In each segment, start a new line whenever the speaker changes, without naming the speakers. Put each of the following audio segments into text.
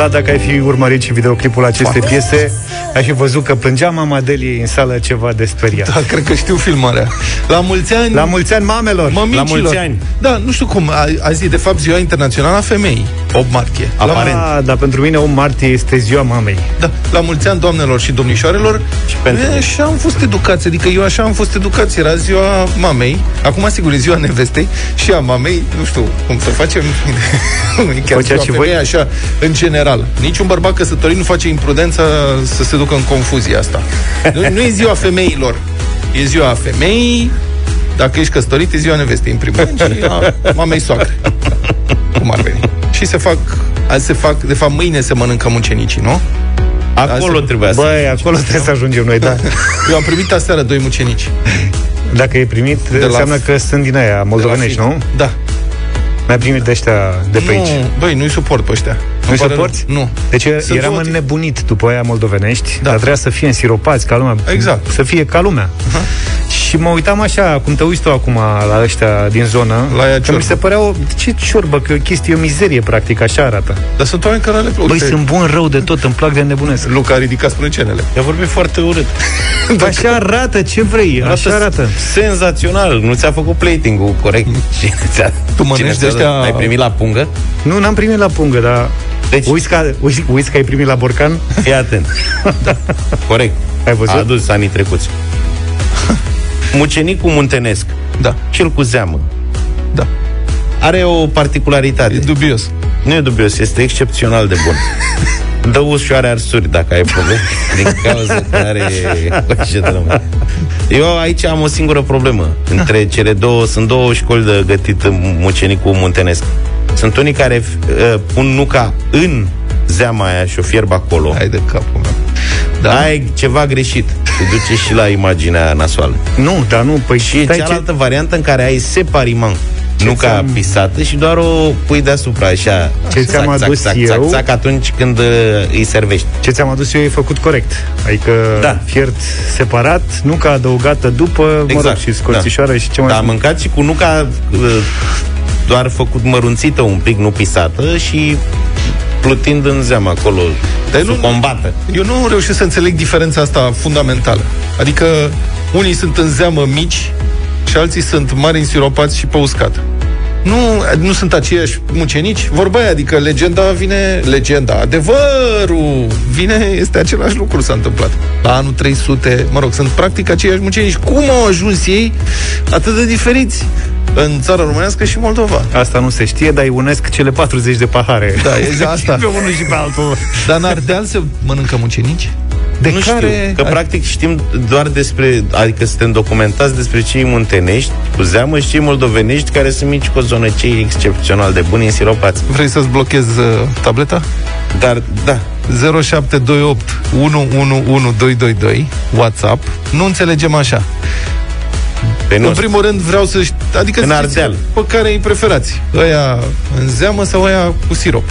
Vlad, dacă ai fi urmărit și videoclipul acestei piese, ai fi văzut că plângea mama Deliei în sală ceva de speriat.
Da, cred că știu filmarea. La mulți ani...
La mulți ani mamelor!
Mămicilor.
La mulți ani.
Da, nu știu cum. A- Azi e de fapt ziua internațională a femeii. 8 martie. La,
Da, dar pentru mine 8 martie este ziua mamei.
da, la mulți ani, doamnelor și domnișoarelor. Și
pentru
e, așa am fost educați, adică eu așa am fost educați. Era ziua mamei, acum sigur e ziua nevestei și a mamei, nu știu cum să facem. E Chiar
Făcea
ziua
și voi?
femeii, așa, în general. Niciun bărbat căsătorit nu face imprudența să se ducă în confuzie asta. Nu, nu e ziua femeilor. E ziua femeii, dacă ești căsătorit, e ziua nevestei, în primul rând, și a mamei soacre. Cum ar veni. Și se fac, azi se fac, de fapt mâine se mănâncă mucenicii, nu?
Acolo
Asta-
trebuia să...
Băi, acolo trebuie să ajungem noi, da.
Eu am primit aseară doi mucenici.
Dacă e primit,
la-
înseamnă că sunt din aia moldovenești,
De la
nu?
film. Da.
Mai primit de ăștia de pe aici.
Nu, băi, nu-i suport pe ăștia.
Nu
Îmi pare
suporți?
rău. Nu.
Deci
Sunt
eram
două tipi.
înnebunit după aia moldovenești,
Da.
dar trebuia să fie însiropați ca lumea.
Exact.
Să fie ca lumea. Și mă uitam așa, cum te uiți tu acum la ăștia din zonă,
La aia
că mi
ciorbă.
se părea o... Ce ciorbă? Că chestie, o mizerie, practic, așa arată.
Dar sunt oameni care le plac.
Băi,
Uite,
sunt bun rău de tot, îmi plac de nebunesc.
Luca a ridicat sprâncenele.
I-a vorbit foarte urât.
Așa arată, ce vrei, așa arată.
Senzațional. Nu ți-a făcut plating-ul corect. Cine ți-a,
Tu mănânci
cine
de
ți-a
ăștia-
dat? Ai primit la pungă?
Nu, n-am primit la pungă, dar...
Deci-
Uiți că, uiți, uiți că ai primit la borcan?
Fii atent. da. Corect.
Ai văzut?
A adus anii trecuți. Mucenicul muntenesc,
Da,
cel cu zeamă,
da.
are o particularitate.
E dubios.
Nu e dubios, este excepțional de bun. Dă ușoare arsuri dacă ai probleme Din cauza că are coșetă Eu aici am o singură problemă Între cele două, sunt două școli de gătit mucenicul muntenesc Sunt unii care uh, pun nuca în zeama aia și o fierb acolo
Hai de capul meu.
Da? Ai ceva greșit Te duce și la imaginea nasoală
Nu, dar nu, păi
Și e
stai,
cealaltă variantă în care ai separiment nu ca
ți-am-
pisată și doar o pui deasupra așa
Ce ți-am
zac,
adus
zac,
eu?
zac, zac, atunci când uh, îi servești
Ce ți-am adus eu e făcut corect. Adică
Da.
fiert separat, nu ca adăugată după, mă rog,
Exact,
și scorțișoară și ce mai
Dar am
sunt.
mâncat și cu nuca uh, doar făcut mărunțită un pic, nu pisată și plutind în zeamă acolo
Dar
să
nu-
o combată.
Eu nu reușesc să înțeleg diferența asta fundamentală. Adică unii sunt în zeamă mici și alții sunt mari însiropați și pe uscat. Nu, nu sunt aceiași mucenici? Vorba aia, adică legenda vine... Legenda, adevărul vine, este același lucru s-a întâmplat. La anul 300, mă rog, sunt practic aceiași mucenici. Cum au ajuns ei atât de diferiți în țara românească și Moldova?
Asta nu se știe, dar îi unesc cele 40 de pahare.
Da, e asta.
pe unul și pe altul.
Dar în Ardeal se mănâncă mucenici?
De
nu
care...
știu, că practic știm doar despre, adică suntem documentați despre cei muntenești cu zeamă și cei moldovenești care sunt mici cu o zonă cei excepțional de buni însiropați.
Vrei să-ți blochezi uh, tableta?
Dar, da,
0728 111222 WhatsApp. Nu înțelegem așa.
pe nu
În primul rând vreau să știu, adică
În
să știți
Ardeal.
pe care îi preferați. Ăia în zeamă sau ăia cu sirop?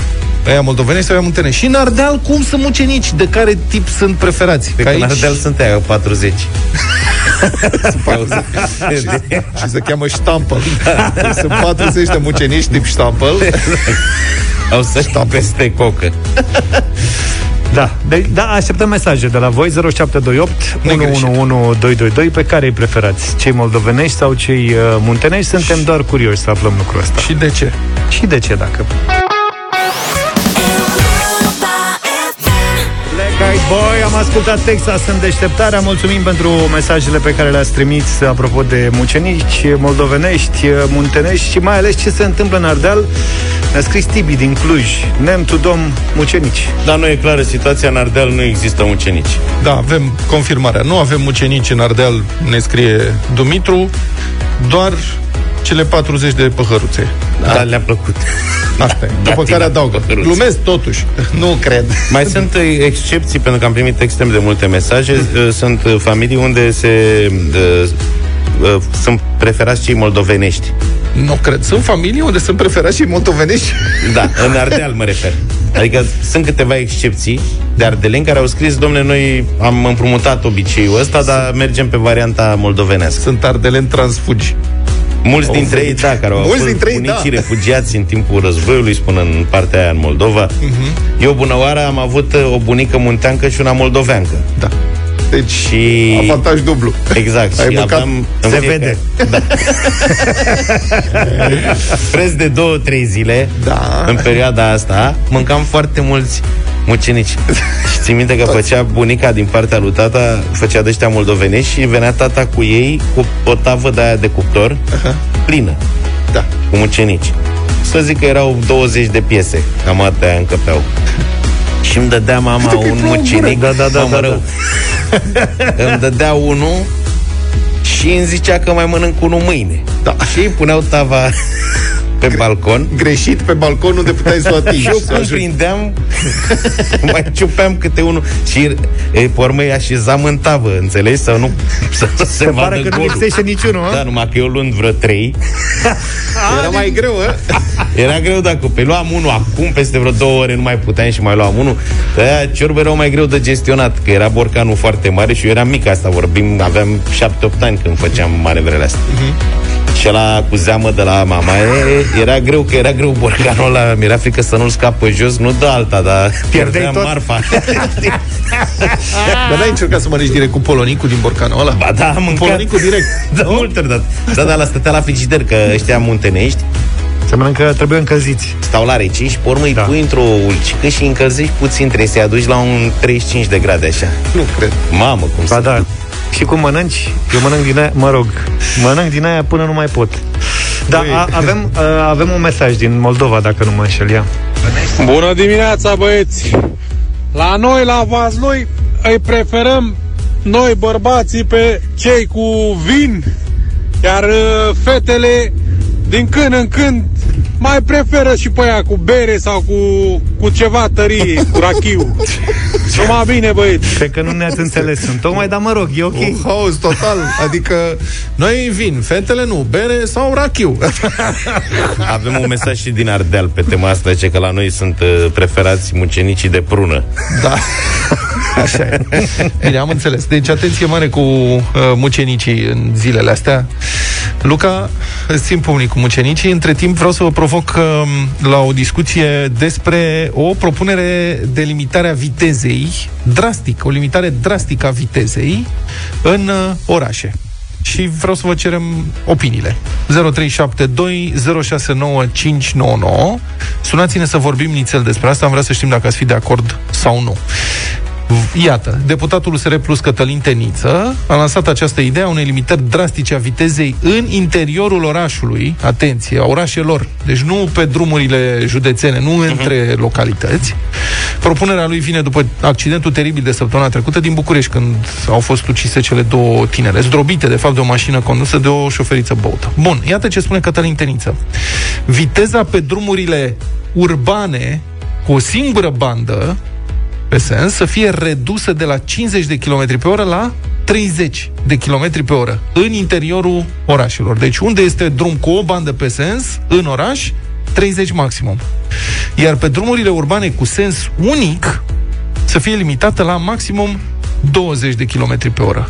Ăia moldovenești sau ăia muntenești? Și în Ardeal cum sunt mucenici? De care tip sunt preferați?
Pe
Că
aici... Ardeal sunt aia 40.
și se cheamă ștampă. Deci sunt 40 de mucenici tip ștampă.
Au să peste cocă.
Da, de, da, așteptăm mesaje de la voi 0728
Negreșit.
111222 pe care îi preferați, cei moldovenești sau cei uh, muntenești. Suntem doar curioși să aflăm lucrul ăsta.
Și de ce?
Și de ce dacă? Boy, am ascultat Texas în deșteptarea Mulțumim pentru mesajele pe care le-ați trimis Apropo de mucenici, moldovenești, muntenești Și mai ales ce se întâmplă în Ardeal Ne-a scris Tibi din Cluj Nem tu dom mucenici
Dar nu e clară situația, în Ardeal nu există mucenici.
Da, avem confirmarea. Nu avem mucenici în Ardeal, ne scrie Dumitru, doar cele 40 de păhăruțe.
Da. Dar le-a plăcut.
Asta e. După
Datina
care adaugă.
păhăruțe.
Glumesc totuși. Nu cred.
Mai sunt uh, excepții, pentru că am primit extrem de multe mesaje. Uh, Sunt uh, familii unde se uh, uh, sunt preferați cei moldovenești.
Nu cred. Sunt familii unde sunt preferați și moldovenești.
Da, în Ardeal mă refer. Adică sunt câteva excepții de ardeleni care au scris, domnule, noi am împrumutat obiceiul ăsta, dar mergem pe varianta moldovenească.
Sunt ardeleni transfugi.
Mulți dintre ei, da, care au
Mulți
fost
dintre ei,
bunicii
da.
refugiați în timpul războiului, spun în partea aia în Moldova.
Mhm.
Eu, bună oară, am avut uh, o bunică munteancă și una moldoveancă.
Da. Deci,
Și...
avantaj dublu.
Exact.
Ai
și
mâncat?
aveam,
Se
în fiecare-
vede.
Da. Preț de două, trei zile,
Da.
în perioada asta, mâncam foarte mulți mucenici. și țin minte că făcea bunica din partea lui tata, făcea de ăștia moldovenești și venea tata cu ei cu o tavă de aia de cuptor plină,
Da.
cu mucenici. Să zic că erau 20 de piese, cam atâtea încăpeau. Și îmi dădea mama un mucenic
Da, da, da,
mamă
da, da.
rău. îmi dădea unul și îmi zicea că mai mănânc unul mâine.
Da.
Și ei puneau tava pe balcon
Greșit pe balcon unde puteai să o atingi.
și eu
să
cum
ajungi.
prindeam mai ciupeam câte unul și e, pe urmă îi așezam în tavă, înțelegi? Sau nu să nu se,
Se
vadă
pare că nu
golul.
lipsește niciunul,
Da,
da,
numai că eu luând vreo trei
Era mai greu, ă?
Era greu dacă pe luam unul acum, peste vreo două ore nu mai puteam și mai luam unul. Că aia ciorbă erau mai greu de gestionat, că era borcanul foarte mare și eu eram mic asta, vorbim, aveam 7-8 ani când făceam manevrele astea. Și ăla cu zeamă de la mama e, Era greu, că era greu borcanul ăla Mi-era frică să nu-l scap pe jos Nu de alta, dar pierdeam
tot?
marfa
Dar n-ai încercat să mănânci direct cu polonicul din borcanul ăla?
Ba da, am mâncat
Polonicul direct.
Da, multe ori dat Da, da, la stătea la frigider Că ăștia muntenești
Se mănâncă, trebuie încălziți.
stau la rece și pe urmă îi
Da.
pui într-o ulcică și îi încălzești puțin, trebuie să-i aduci la un 35 de grade așa.
Nu cred.
Mamă, cum
Ba
să...
da. Și cum mănânci? Eu mănânc din aia, mă rog, mănânc din aia până nu mai pot. Da,
Băi.
a, avem, a, avem un mesaj din Moldova, dacă nu mă înșel ea.
Bună dimineața, băieți! La noi, la Vaslui, îi preferăm noi, bărbații, pe cei cu vin, iar uh, fetele, din când în când, mai preferă și pe aia cu bere sau cu, cu ceva tărie, cu rachiu. Numai bine, băieți!
Cred că nu ne-ați înțeles. Sunt tocmai, dar mă rog, e ok.
Un haos total. Adică noi vin, fetele nu, bere sau rachiu.
Avem un mesaj și din Ardeal pe tema asta, ce că la noi sunt uh, preferați mucenicii de prună.
Da. Așa e. Bine, am înțeles. Deci atenție mare cu uh, mucenicii în zilele astea. Luca, îți țin pumnii cu mucenicii. Între timp vreau să vă provoc uh, la o discuție despre o propunere de limitare a vitezei drastic, o limitare drastică a vitezei în uh, orașe. Și vreau să vă cerem opiniile. 0372 069 599. Sunați-ne să vorbim nițel despre asta. Am vrea să știm dacă ați fi de acord sau nu. Iată, deputatul USR Plus Cătălin Teniță a lansat această idee a unei limitări drastice a vitezei în interiorul orașului, atenție, a orașelor, deci nu pe drumurile județene, nu între localități. Propunerea lui vine după accidentul teribil de săptămâna trecută din București, când au fost ucise cele două tinere, zdrobite, de fapt, de o mașină condusă de o șoferiță băută. Bun, iată ce spune Cătălin Teniță. Viteza pe drumurile urbane cu o singură bandă pe sens să fie redusă de la 50 de km pe oră la 30 de km pe oră în interiorul orașelor. Deci unde este drum cu o bandă pe sens, în oraș, 30 maximum. Iar pe drumurile urbane cu sens unic să fie limitată la maximum 20 de km pe oră.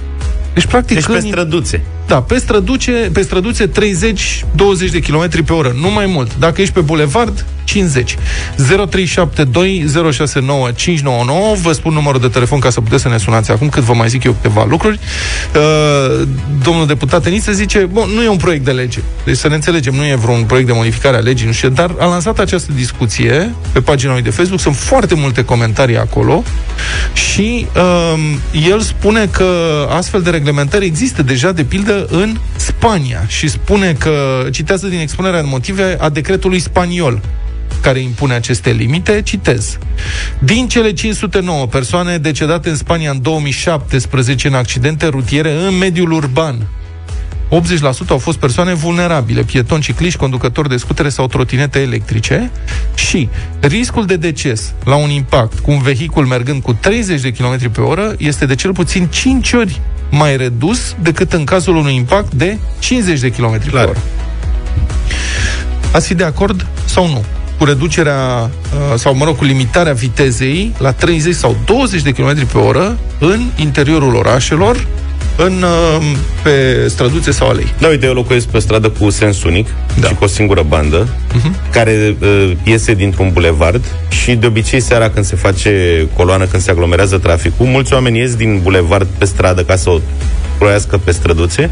Deci, practic,
Deci pe
în-
străduțe.
Da, pe, străduce, pe străduțe 30-20 de km pe oră, nu mai mult. Dacă ești pe bulevard, 50. 0372 069 599 Vă spun numărul de telefon ca să puteți să ne sunați acum, cât vă mai zic eu câteva lucruri. Uh, domnul deputat Eniță zice, bun, nu e un proiect de lege. Deci să ne înțelegem, nu e vreun proiect de modificare a legii, nu știu, dar a lansat această discuție pe pagina lui de Facebook. Sunt foarte multe comentarii acolo și um, el spune că astfel de reglementări există deja, de pildă, în Spania și spune că, citează din expunerea în motive a decretului spaniol care impune aceste limite, citez. Din cele 509 persoane decedate în Spania în 2017 în accidente rutiere în mediul urban, 80% au fost persoane vulnerabile, pietoni, cicliști, conducători de scutere sau trotinete electrice și riscul de deces la un impact cu un vehicul mergând cu 30 de km pe oră este de cel puțin 5 ori mai redus decât în cazul unui impact de 50 de km pe
Clar.
oră. Ați fi de acord sau nu? Cu reducerea, uh, sau mă rog, cu limitarea vitezei la 30 sau 20 de km pe oră în interiorul orașelor în, uh, pe străduțe sau alei.
Da, uite, eu locuiesc pe stradă cu sens unic
Da.
și cu o singură bandă uh-huh. care uh, iese dintr-un bulevard și de obicei seara când se face coloană, când se aglomerează traficul, mulți oameni ies din bulevard pe stradă ca să o croiască pe străduțe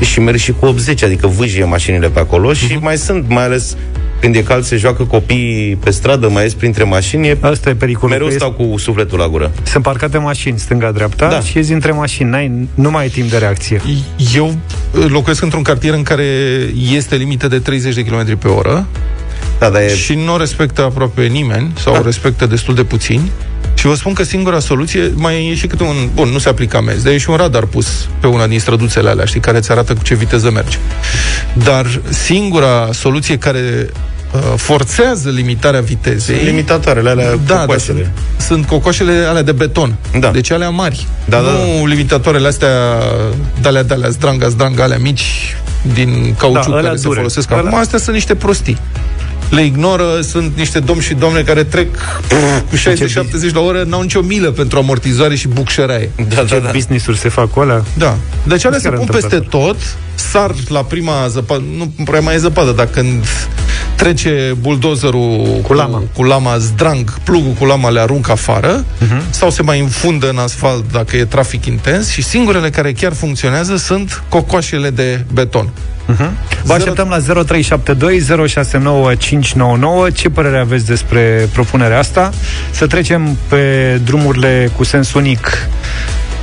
și merg și cu 80, adică vâjie mașinile pe acolo uh-huh. și mai sunt, mai ales când e cald, se joacă copiii pe stradă, mai ies printre mașini, e
Asta e pericolul.
mereu
că
stau cu sufletul la gură.
Sunt parcate mașini, stânga-dreapta,
Da.
și iezi între mașini. N-ai, nu mai ai timp de reacție.
Eu uh, locuiesc într-un cartier în care este limită de 30 de km pe oră
Da, dar e...
și nu o respectă aproape nimeni sau o respectă destul de puțini. Și vă spun că singura soluție, mai e și câte un... Bun, nu se aplică amenzi, dar e și un radar pus pe una din străduțele alea, știi, care îți arată cu ce viteză mergi. Dar singura soluție care uh, forțează limitarea vitezei...
Limitatoarele alea
da, da,
cocoașele.
sunt, sunt cocoșele alea de beton.
Da.
Deci alea mari.
Da,
nu
da,
limitatoarele astea, de-alea, de-alea, zdranga, zdranga, alea mici din cauciuc
Da, alea
care se
dure.
folosesc
Alea-
acum. Astea sunt niște prostii. Le ignoră, sunt niște domni și domne care trec cu 60-70 la oră, n-au nicio milă pentru amortizoare și bucșăraie.
Da, da,
Ce
da.
business-uri se fac cu alea?
Da. Deci alea se
Chiar
pun
întâmplă
peste tot, sar la prima zăpadă, nu prea mai e zăpadă, dar când trece buldozerul
Cu lama.
cu, cu lama zdrang, plugul cu lama le aruncă afară,
Mhm.
uh-huh. sau se mai infundă în asfalt dacă e trafic intens și singurele care chiar funcționează sunt cocoașele de beton.
Vă așteptăm la 0372 069599. Ce părere aveți despre propunerea asta? Să trecem pe drumurile cu sens unic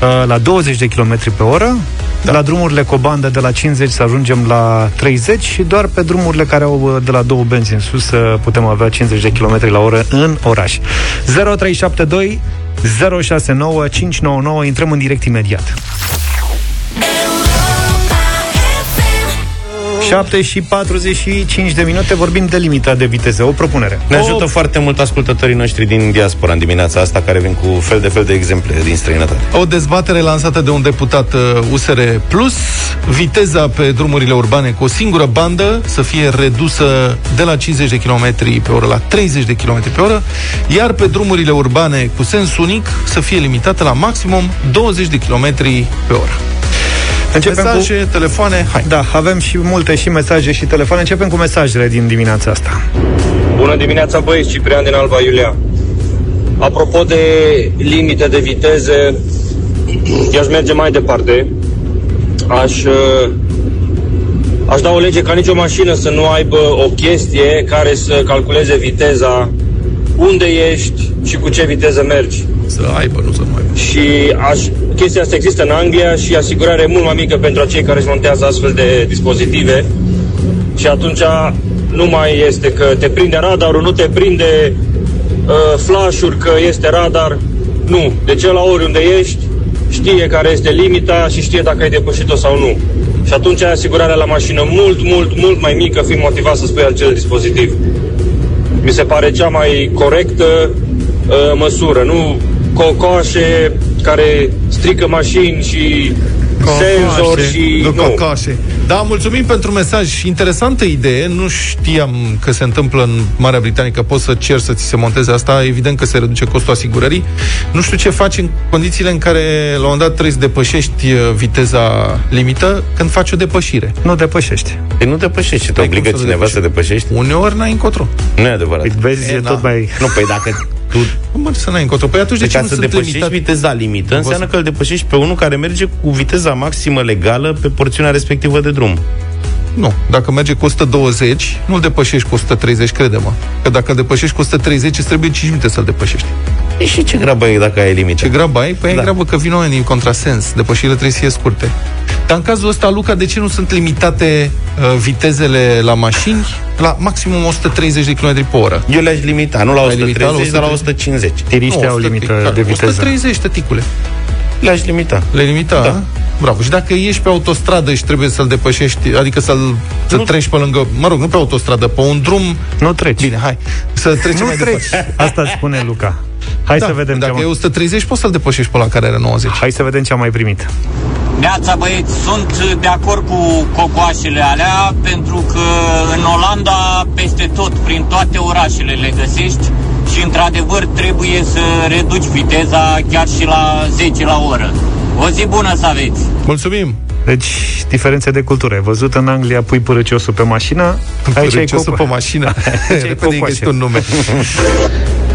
uh, la 20 de km pe oră, da. la drumurile cu o bandă de la 50 să ajungem la 30 și doar pe drumurile care au uh, de la două benzi în sus să putem avea 50 de km la oră în oraș. 0372 069599. Intrăm în direct imediat. 7 și 45 de minute vorbim de limita de viteză. O propunere.
Ne ajută foarte mult ascultătorii noștri din diaspora în dimineața asta, care vin cu fel de fel de exemple din străinătate.
O dezbatere lansată de un deputat uh, USR Plus, viteza pe drumurile urbane cu o singură bandă să fie redusă de la 50 de km pe oră la 30 de km pe oră, iar pe drumurile urbane cu sens unic să fie limitată la maximum 20 de km pe oră.
Începem
Mesaje,
cu...
telefoane, hai.
Da, avem și multe și mesaje și telefoane. Începem cu mesajele din dimineața asta.
Bună dimineața, băieți, Ciprian din Alba Iulia. Apropo de limite de viteze, eu aș merge mai departe. Aș, uh, aș da o lege ca nicio mașină să nu aibă o chestie care să calculeze viteza, unde ești și cu ce viteză mergi.
Să aibă, nu să nu aibă.
Și aș, chestia asta există în Anglia și asigurarea e mult mai mică pentru acei care își montează astfel de dispozitive. Și atunci nu mai este că te prinde radarul, nu te prinde uh, flash-uri că este radar. Nu. Deci la oriunde ești, știe care este limita și știe dacă ai depășit-o sau nu. Și atunci ai asigurarea la mașină mult, mult, mult mai mică, fiind motivat să spui acel dispozitiv. Mi se pare cea mai corectă uh, măsură, nu cocoașe care strică mașini și senzori și...
nu
Nu.
cocoașe. Da, mulțumim pentru mesaj. Interesantă idee. Nu știam că se întâmplă în Marea Britanie că poți să cer să ți se monteze asta. Evident că se reduce costul asigurării. Nu știu ce faci în condițiile în care la un moment dat trebuie să depășești uh, viteza limită când faci o depășire.
Nu depășești.
Păi nu depășești, te
Păi
obligă
cum să
cineva
depășești?
să depășești?
Uneori n-ai încotro.
Nu e adevărat.
Păi vezi,
E,
e
da.
tot mai...
Nu, păi dacă tu
Cum mă, să n-ai încotro? Păi atunci de
Deci
ce
ca
nu
să
sunt
depășești
limitate?
viteza limită, înseamnă că îl depășești pe unul care merge cu viteza maximă legală pe porțiunea respectivă de drum.
Nu. Dacă merge cu 120, nu-l depășești cu 130, crede-mă. Că dacă îl depășești cu 130, îți trebuie 5 minute să-l depășești.
E și ce grabă e dacă ai limită?
Ce grabă ai? Păi da.
Da.
e grabă că vin oamenii în contrasens. Depășirile trebuie să fie scurte. Dar în cazul ăsta, Luca, de ce nu sunt limitate uh, vitezele la mașini la maximum 130 de km pe oră?
Eu le-aș limita, nu la
Ai limita la
130, dar la
130.
150.
Tiriștii au
100,
limită
clar,
de viteză.
130, tăticule.
Le-aș limita.
Le limita?
Da.
Bravo. Și dacă ești pe autostradă și trebuie să-l depășești, adică să-l să
Nu.
treci pe lângă, mă rog, nu pe autostradă, pe un drum,
Nu treci.
bine, hai, să trecem
nu
mai
treci.
departe.
Asta spune Luca. Hai
da,
să vedem ce
dacă
am...
e 130, poți să-l depășești pe la care are 90.
Hai să vedem ce am mai primit.
Neața băieți, sunt de acord cu cocoașele alea pentru că în Olanda peste tot, prin toate orașele le găsești și într-adevăr trebuie să reduci viteza chiar și la 10 la oră. O zi bună să aveți!
Mulțumim!
Deci, diferențe de cultură. Ai văzut în Anglia pui părăciosul pe mașină, aici ai
Părăciosul
cop-
pe mașină.
ai
Repede
cocoașe.
găsit un nume.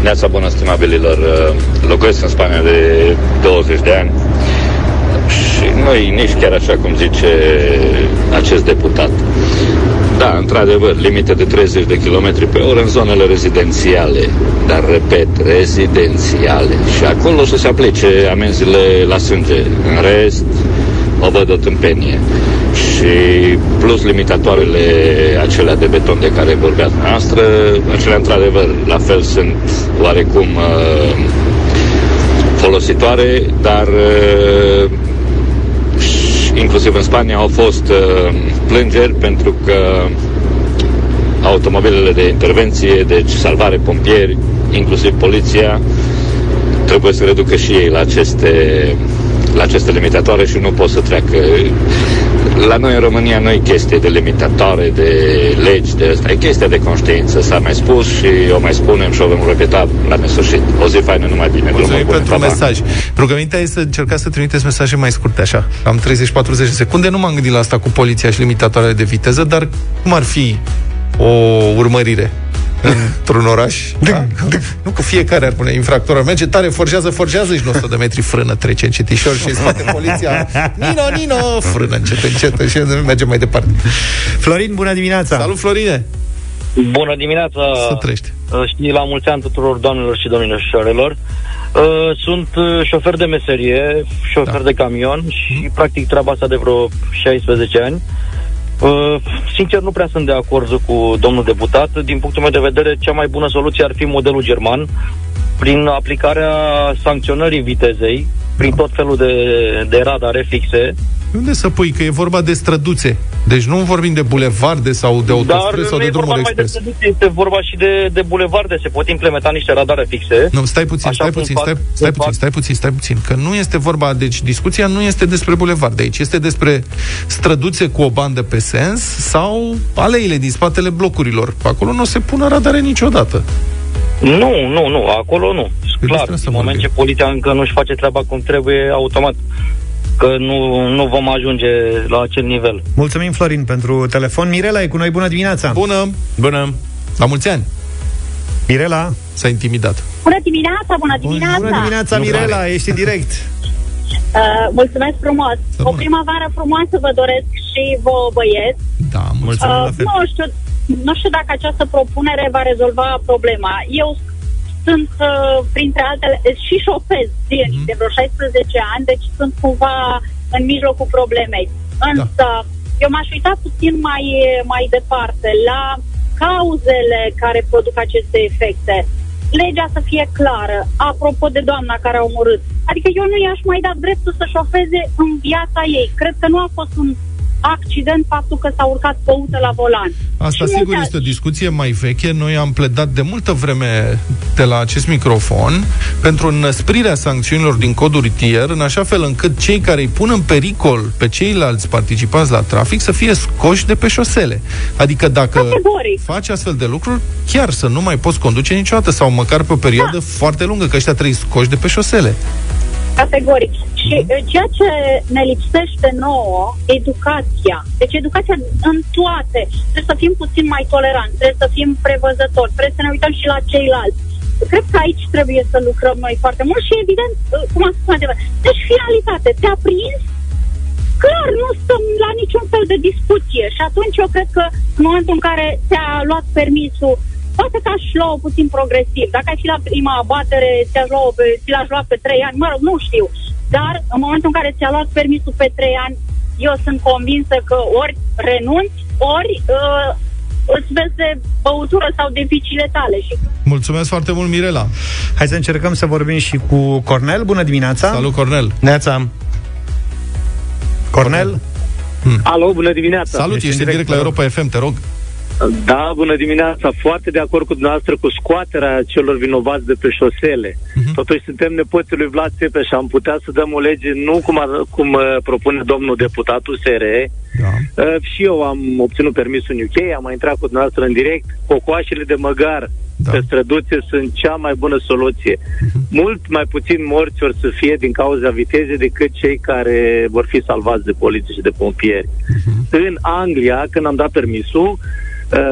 Neața bună, stimabililor. Uh, Locuiesc în Spania de 20 de ani și nu e nici chiar așa cum zice acest deputat. Da, într-adevăr, limite de 30 de km pe oră în zonele rezidențiale, dar, repet, rezidențiale. Și acolo să se aplice amenziile la sânge. În rest, o văd o tâmpenie. Și plus limitatoarele acelea de beton de care vorbeați noastră, acelea într-adevăr, la fel sunt oarecum uh, folositoare, dar uh, și inclusiv în Spania au fost uh, plângeri pentru că automobilele de intervenție, deci salvare, pompieri, inclusiv poliția, trebuie să reducă și ei la aceste, la aceste limitatoare și nu pot să treacă. La noi în România nu e chestie de limitatoare, de legi, de asta. E chestia de conștiință. S-a mai spus și o mai spunem și o vom repeta la nesfârșit. O zi faină, numai bine.
Mulțumim
Drumuri bune,
pentru
pa, pa.
mesaj. Rugămintea este să încercați să trimiteți mesaje mai scurte, așa. Am 30-40 de secunde. Nu m-am gândit la asta cu poliția și limitatoarele de viteză, dar cum ar fi o urmărire într-un oraș? Da? Nu că fiecare ar pune infractor, ar merge tare, forjează, forjează și nu 100 de metri frână, trece încetișor și îi spate poliția. Nino, Nino, frână încet, încet și merge mai departe.
Florin, bună dimineața!
Salut, Florine!
Bună dimineața!
Să trăiești.
Uh, Și la mulți ani tuturor doamnelor și domnilor șoferelor. Uh, Sunt uh, șofer de meserie, șofer
Da.
de camion și practic treaba asta de vreo 16 ani. Uh, Sincer, nu prea sunt de acord cu domnul deputat. Din punctul meu de vedere, cea mai bună soluție ar fi modelul german, prin aplicarea sancționării vitezei, prin tot felul de, de radare fixe,
Unde să pui? Că e vorba de străduțe. Deci nu vorbim de bulevarde sau de
Dar
autostrăzi sau
nu
de
e vorba
drumuri
numai de
expres.
seduție, este vorba și de, de bulevarde. Se pot implementa niște radare fixe.
Nu, stai puțin,
Așa
stai
cum
puțin,
fac-
stai,
cum
stai
fac-
puțin, stai puțin, stai puțin, că nu este vorba, deci discuția nu este despre bulevard aici, este despre străduțe cu o bandă pe sens sau aleile din spatele blocurilor. Acolo nu se pune radare niciodată.
Nu, nu, nu, acolo nu.
Păi
Clar,
despre asta
în moment
vorbim.
ce poliția încă nu-și face treaba cum trebuie, automat că nu, nu vom ajunge la acel nivel.
Mulțumim, Florin, pentru telefon. Mirela e cu noi, bună dimineața!
Bună,
Bună!
la mulți ani,
Mirela,
s-a intimidat.
Bună dimineața, bună dimineața!
bună dimineața,
Nu
Mirela,
pare.
ești în direct.
Uh, mulțumesc frumos!
Să
O
rămână.
primăvară frumoasă vă doresc și vouă băieți.
Da, mulțumesc.
Mulțumim
Uh,
la fel.
nu știu, nu știu dacă această propunere va rezolva problema. Eu sunt, uh, printre altele, și șofez zilnic de vreo 16 ani, deci sunt cumva în mijlocul problemei. Însă, eu m-aș uita puțin mai, mai departe la cauzele care produc aceste efecte. Legea să fie clară, apropo de doamna care a omorât. Adică eu nu i-aș mai da dreptul să șofeze în viața ei. Cred că nu a fost un accident faptul că s-a urcat băută la volan.
Asta
Și
sigur
multe
este o discuție mai veche. Noi am pledat de multă vreme de la acest microfon pentru înăsprirea sancțiunilor din codul rutier, în așa fel încât cei care îi pun în pericol pe ceilalți participanți la trafic să fie scoși de pe șosele. Adică dacă
Categoric.
faci astfel de lucruri, chiar să nu mai poți conduce niciodată sau măcar pe o perioadă foarte lungă, că ăștia trebuie scoși de pe șosele.
Categoric. Și uh, ceea ce ne lipsește nouă, educația. Deci educația în toate. Trebuie să fim puțin mai toleranți, trebuie să fim prevăzători, trebuie să ne uităm și la ceilalți. Cred că aici trebuie să lucrăm noi foarte mult și evident, uh, cum am spus mai devreme, deci finalitate, te-a prins, clar nu stăm la niciun fel de discuție și atunci eu cred că în momentul în care ți-a luat permisul poate că aș lua puțin progresiv. Dacă ai fi la prima abatere, ți-aș lua pe, ți l-aș lua pe trei ani, mă rog, nu știu. Dar în momentul în care ți-a luat permisul pe trei ani, eu sunt convinsă că ori renunți, ori uh, îți vezi de băutură sau de vicile tale. Și
Mulțumesc foarte mult, Mirela.
Hai să încercăm să vorbim și cu Cornel. Bună dimineața!
Salut, Cornel.
Neața!
Cornel?
Alo, bună dimineața!
Salut,
Ești
ești
în
în direct
direct,
la
te rog.
Europa FM, te rog.
Da, bună dimineața. Foarte de acord cu dumneavoastră cu scoaterea celor vinovați de pe șosele. Uh-huh. Totuși suntem nepoții lui Vlad Țepe și am putea să dăm o lege nu cum, ar, cum uh, propune domnul deputatul SRE. Da. Uh, și eu am obținut permisul în UK, am mai intrat cu dumneavoastră în direct. Cocoașele de măgar da. pe străduțe sunt cea mai bună soluție. Uh-huh. Mult mai puțin morți or să fie din cauza vitezei decât cei care vor fi salvați de poliție și de pompieri. Uh-huh. În Anglia, când am dat permisul, Uh,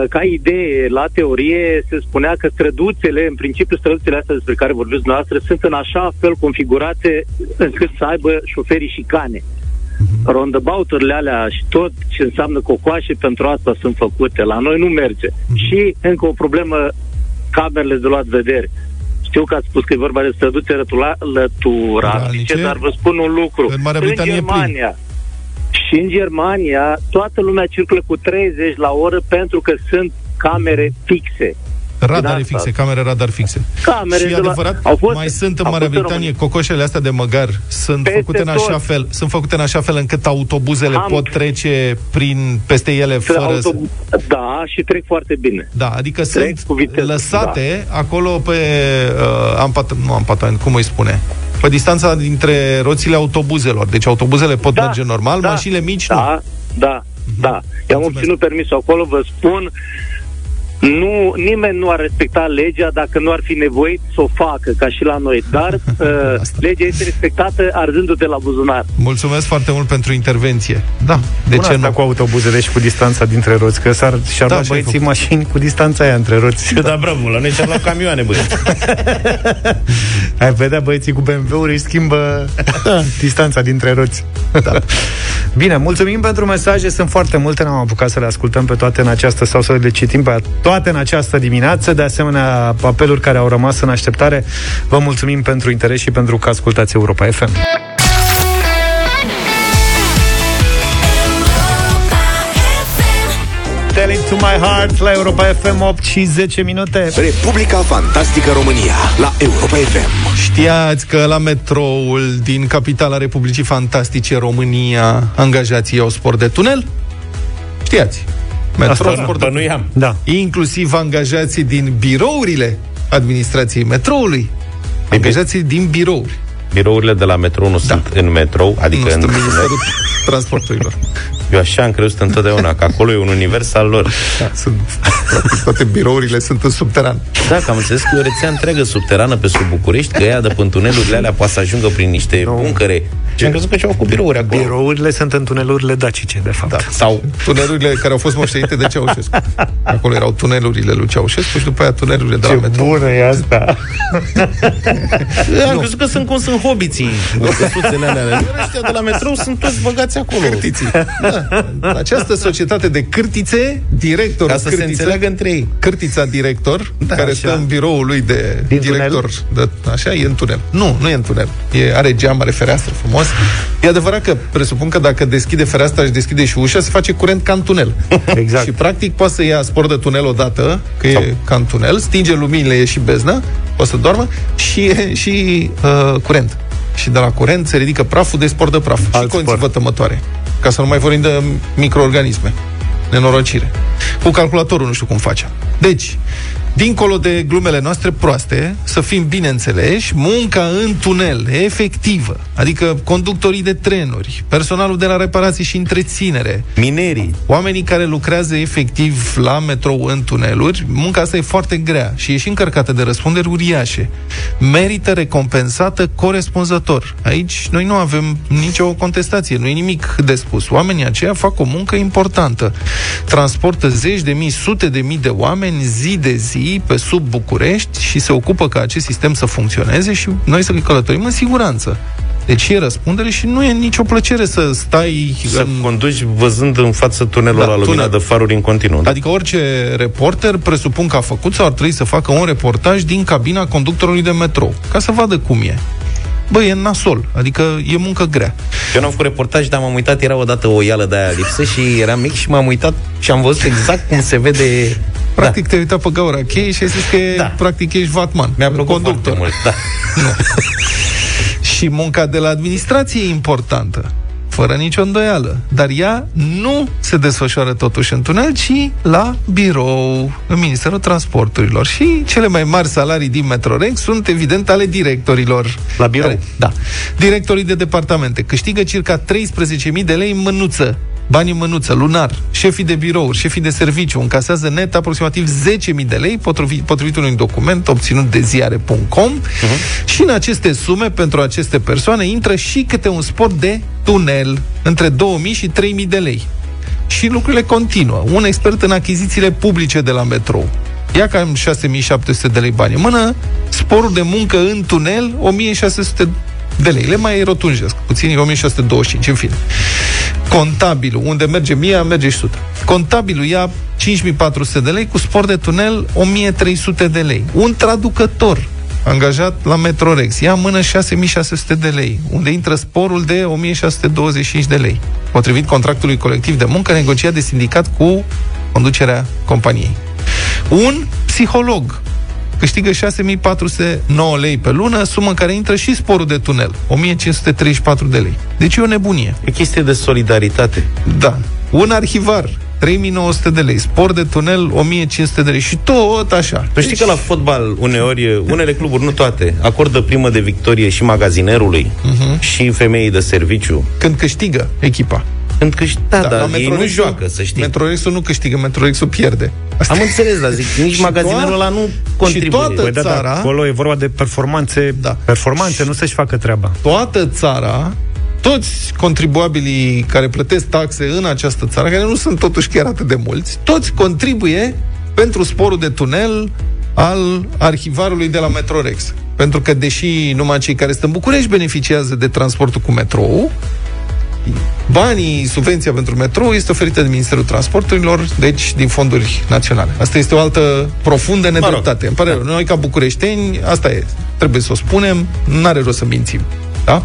ca idee, la teorie, se spunea că străduțele, în principiu străduțele astea despre care vorbiți dumneavoastră, sunt în așa fel configurate încât să aibă șoferii și cane. Mhm. Roundabout-urile alea și tot ce înseamnă cocoașe pentru asta sunt făcute. La noi nu merge. Mhm. Și încă o problemă, camerele de luat vedere. Știu că ați spus că e vorba de străduțe lăturatice, dar vă spun un lucru.
În Marea Britanie
în Germania, și în Germania toată lumea circulă cu 30 la oră pentru că sunt camere fixe.
Radare fixe, camere radar fixe.
Camere
și adevărat,
au fost,
mai sunt în Marea Britanie în cocoșele astea de măgar, sunt peste făcute în așa tot. fel, sunt făcute în așa fel încât autobuzele Am... pot trece prin peste ele fără autob...
să... Da, și trec foarte bine.
Da, adică trec sunt viteză, lăsate da. acolo pe uh, ampat... nu ampatament, cum îi spune? Pe distanța dintre roțile autobuzelor. Deci autobuzele pot
da,
merge normal,
da,
mașinile mici
da,
nu.
Da, da, da. Eu am obținut permisul acolo, vă spun, nu, nimeni nu ar respecta legea dacă nu ar fi nevoit să o facă, ca și la noi. Dar uh, legea este respectată arzându-te la buzunar.
Mulțumesc foarte mult pentru intervenție. Da, de
Bună
ce nu?
cu autobuzele și cu distanța dintre roți, că s-ar, și-ar da, lua băieții mașini cu distanța aia între roți.
Da, da bravo, la noi și-ar lua camioane, băieți.
Ai vedea băieții cu BMW-uri își schimbă da, distanța dintre roți. Da. Bine, mulțumim pentru mesaje, sunt foarte multe, n-am apucat să le ascultăm pe toate în această sau să le citim pe toate în această dimineață, de asemenea apeluri care au rămas în așteptare. Vă mulțumim pentru interes și pentru că ascultați Europa FM. Tell it to my heart la Europa FM 8 și 10 minute.
Republica Fantastică România la Europa FM.
Știați că la metroul din capitala Republicii Fantastice România angajații au spor de tunel? Știați.
Metro Asta sport de tunel.
Da. Inclusiv angajații din birourile administrației metroului. Angajații din birouri.
Birourile de la metrou nu da. sunt în metrou, adică
nu
în
Ministerul Transporturilor.
Eu așa am crezut întotdeauna, că acolo e un univers al lor.
Da, sunt, practic, toate birourile sunt în subteran.
Da, că am înțeles că e o rețea întreagă subterană pe sub București, că ea de pe tunelurile alea poate să ajungă prin niște no. buncăre. Și am crezut că ceva cu birouri acolo.
Birourile sunt în tunelurile dacice, de fapt. Da.
Sau tunelurile care au fost moștenite de Ceaușescu. Acolo erau tunelurile lui Ceaușescu și după aia tunelurile de la
Ce
metro.
bună e asta!
am crezut că sunt cum sunt hobiții. Căsuțele alea. Ăștia de la metrou sunt toți băgați acolo.
Cârtiții. Da. Această societate de cârtițe, director
Ca să
cârtiță,
se înțeleagă între ei.
Cârtița director, da, care așa. stă în biroul lui de
Din
director. De, așa, e în tunel. Nu, nu e în tunel. E, are geam, are fereastră frumos. E adevărat că presupun că dacă deschide fereastra și deschide și ușa, se face curent ca în tunel.
Exact.
și practic poate să ia spor de tunel odată, că Sau. e ca în tunel, stinge luminile, e și beznă, o să doarmă și e și uh, curent. Și de la curent se ridică praful de spor de praf.
Alt
și conții
spor.
vătămătoare. Ca să nu mai vorbim de microorganisme. Nenorocire. Cu calculatorul nu știu cum face. Deci, dincolo de glumele noastre proaste, să fim bineînțeleși, munca în tunel, efectivă, adică conductorii de trenuri, personalul de la reparații și întreținere,
Minerii.
oamenii care lucrează efectiv la metrou în tuneluri, munca asta e foarte grea și e și încărcată de răspunderi uriașe. Merită recompensată corespunzător. Aici noi nu avem nicio contestație, nu e nimic de spus. Oamenii aceia fac o muncă importantă. Transportă zeci de mii, sute de mii de oameni zi de zi pe sub București și se ocupă ca acest sistem să funcționeze și noi să călătorim în siguranță. Deci e răspundere și nu e nicio plăcere să stai
Să
în
conduci văzând în față tunelul
Da,
da, la lumina
tunel.
de faruri în continuu. Da?
Adică orice reporter presupun că a făcut sau ar trebui să facă un reportaj din cabina conductorului de metrou, ca să vadă cum e. Bă, e nasol, adică e muncă grea.
Eu n-am făcut reportaj, dar m-am uitat, era odată o ială de aia lipsă și eram mic și m-am uitat și am văzut exact cum se vede...
Practic da. te-ai uitat pe gaura cheie și ai zis că
Da.
practic ești vatman,
Mi-a plăcut
conductor.
foarte mult, da.
Și munca de la administrație e importantă. fără nicio îndoială. Dar ea nu se desfășoară totuși în tunel, ci la birou, în Ministerul Transporturilor. Și cele mai mari salarii din Metrorex sunt, evident, ale directorilor.
La birou?
Care, da. Directorii de departamente câștigă circa 13.000 de lei în mânuță bani în mânuță, lunar, șefii de birouri, șefii de serviciu încasează net aproximativ 10.000 de lei, potrivit, potrivit unui document obținut de ziare.com uh-huh. și în aceste sume, pentru aceste persoane, intră și câte un sport de tunel între 2.000 și 3.000 de lei. Și lucrurile continuă. Un expert în achizițiile publice de la metrou ia cam 6700 de lei bani în mână, sporul de muncă în tunel 1600 de lei. Le mai rotunjesc, puțin 1625, în fine. Contabilul, unde merge 1000, merge și 100. Contabilul ia 5400 de lei, cu sport de tunel 1300 de lei. Un traducător angajat la Metrorex ia în mână 6600 de lei, unde intră sporul de 1625 de lei, potrivit contractului colectiv de muncă negociat de sindicat cu conducerea companiei. Un psiholog câștigă 6409 lei pe lună, sumă în care intră și sporul de tunel, 1534 de lei. Deci e o nebunie.
E chestie de solidaritate.
Da. Un arhivar, 3900 de lei, spor de tunel 1500 de lei și tot așa.
Tu știi că la fotbal uneori, unele cluburi, nu toate, acordă primă de victorie și magazinerului uh-huh. și femeii de serviciu.
Când câștigă echipa.
Când câștigă, da, da, dar ei nu joacă, să știi.
Metrorexul nu câștigă, Metrorexul pierde.
Asta Am înțeles, dar zic, nici magazinerul ăla nu contribuie.
Și toată
Păi da, da,
țara,
acolo e vorba de performanțe,
Da.
performanțe, nu să-și facă treaba.
toată țara, toți contribuabilii care plătesc taxe în această țară, care nu sunt totuși chiar atât de mulți, toți contribuie pentru sporul de tunel al arhivarului de la Metrorex. Pentru că, deși numai cei care sunt în București beneficiază de transportul cu metrou, banii, subvenția pentru metrou este oferită de Ministerul Transporturilor, deci din fonduri naționale. Asta este o altă profundă nedreptate. Îmi pare rău. Noi, ca bucureșteni, asta e. Trebuie să o spunem, nu are rost să mințim. Da?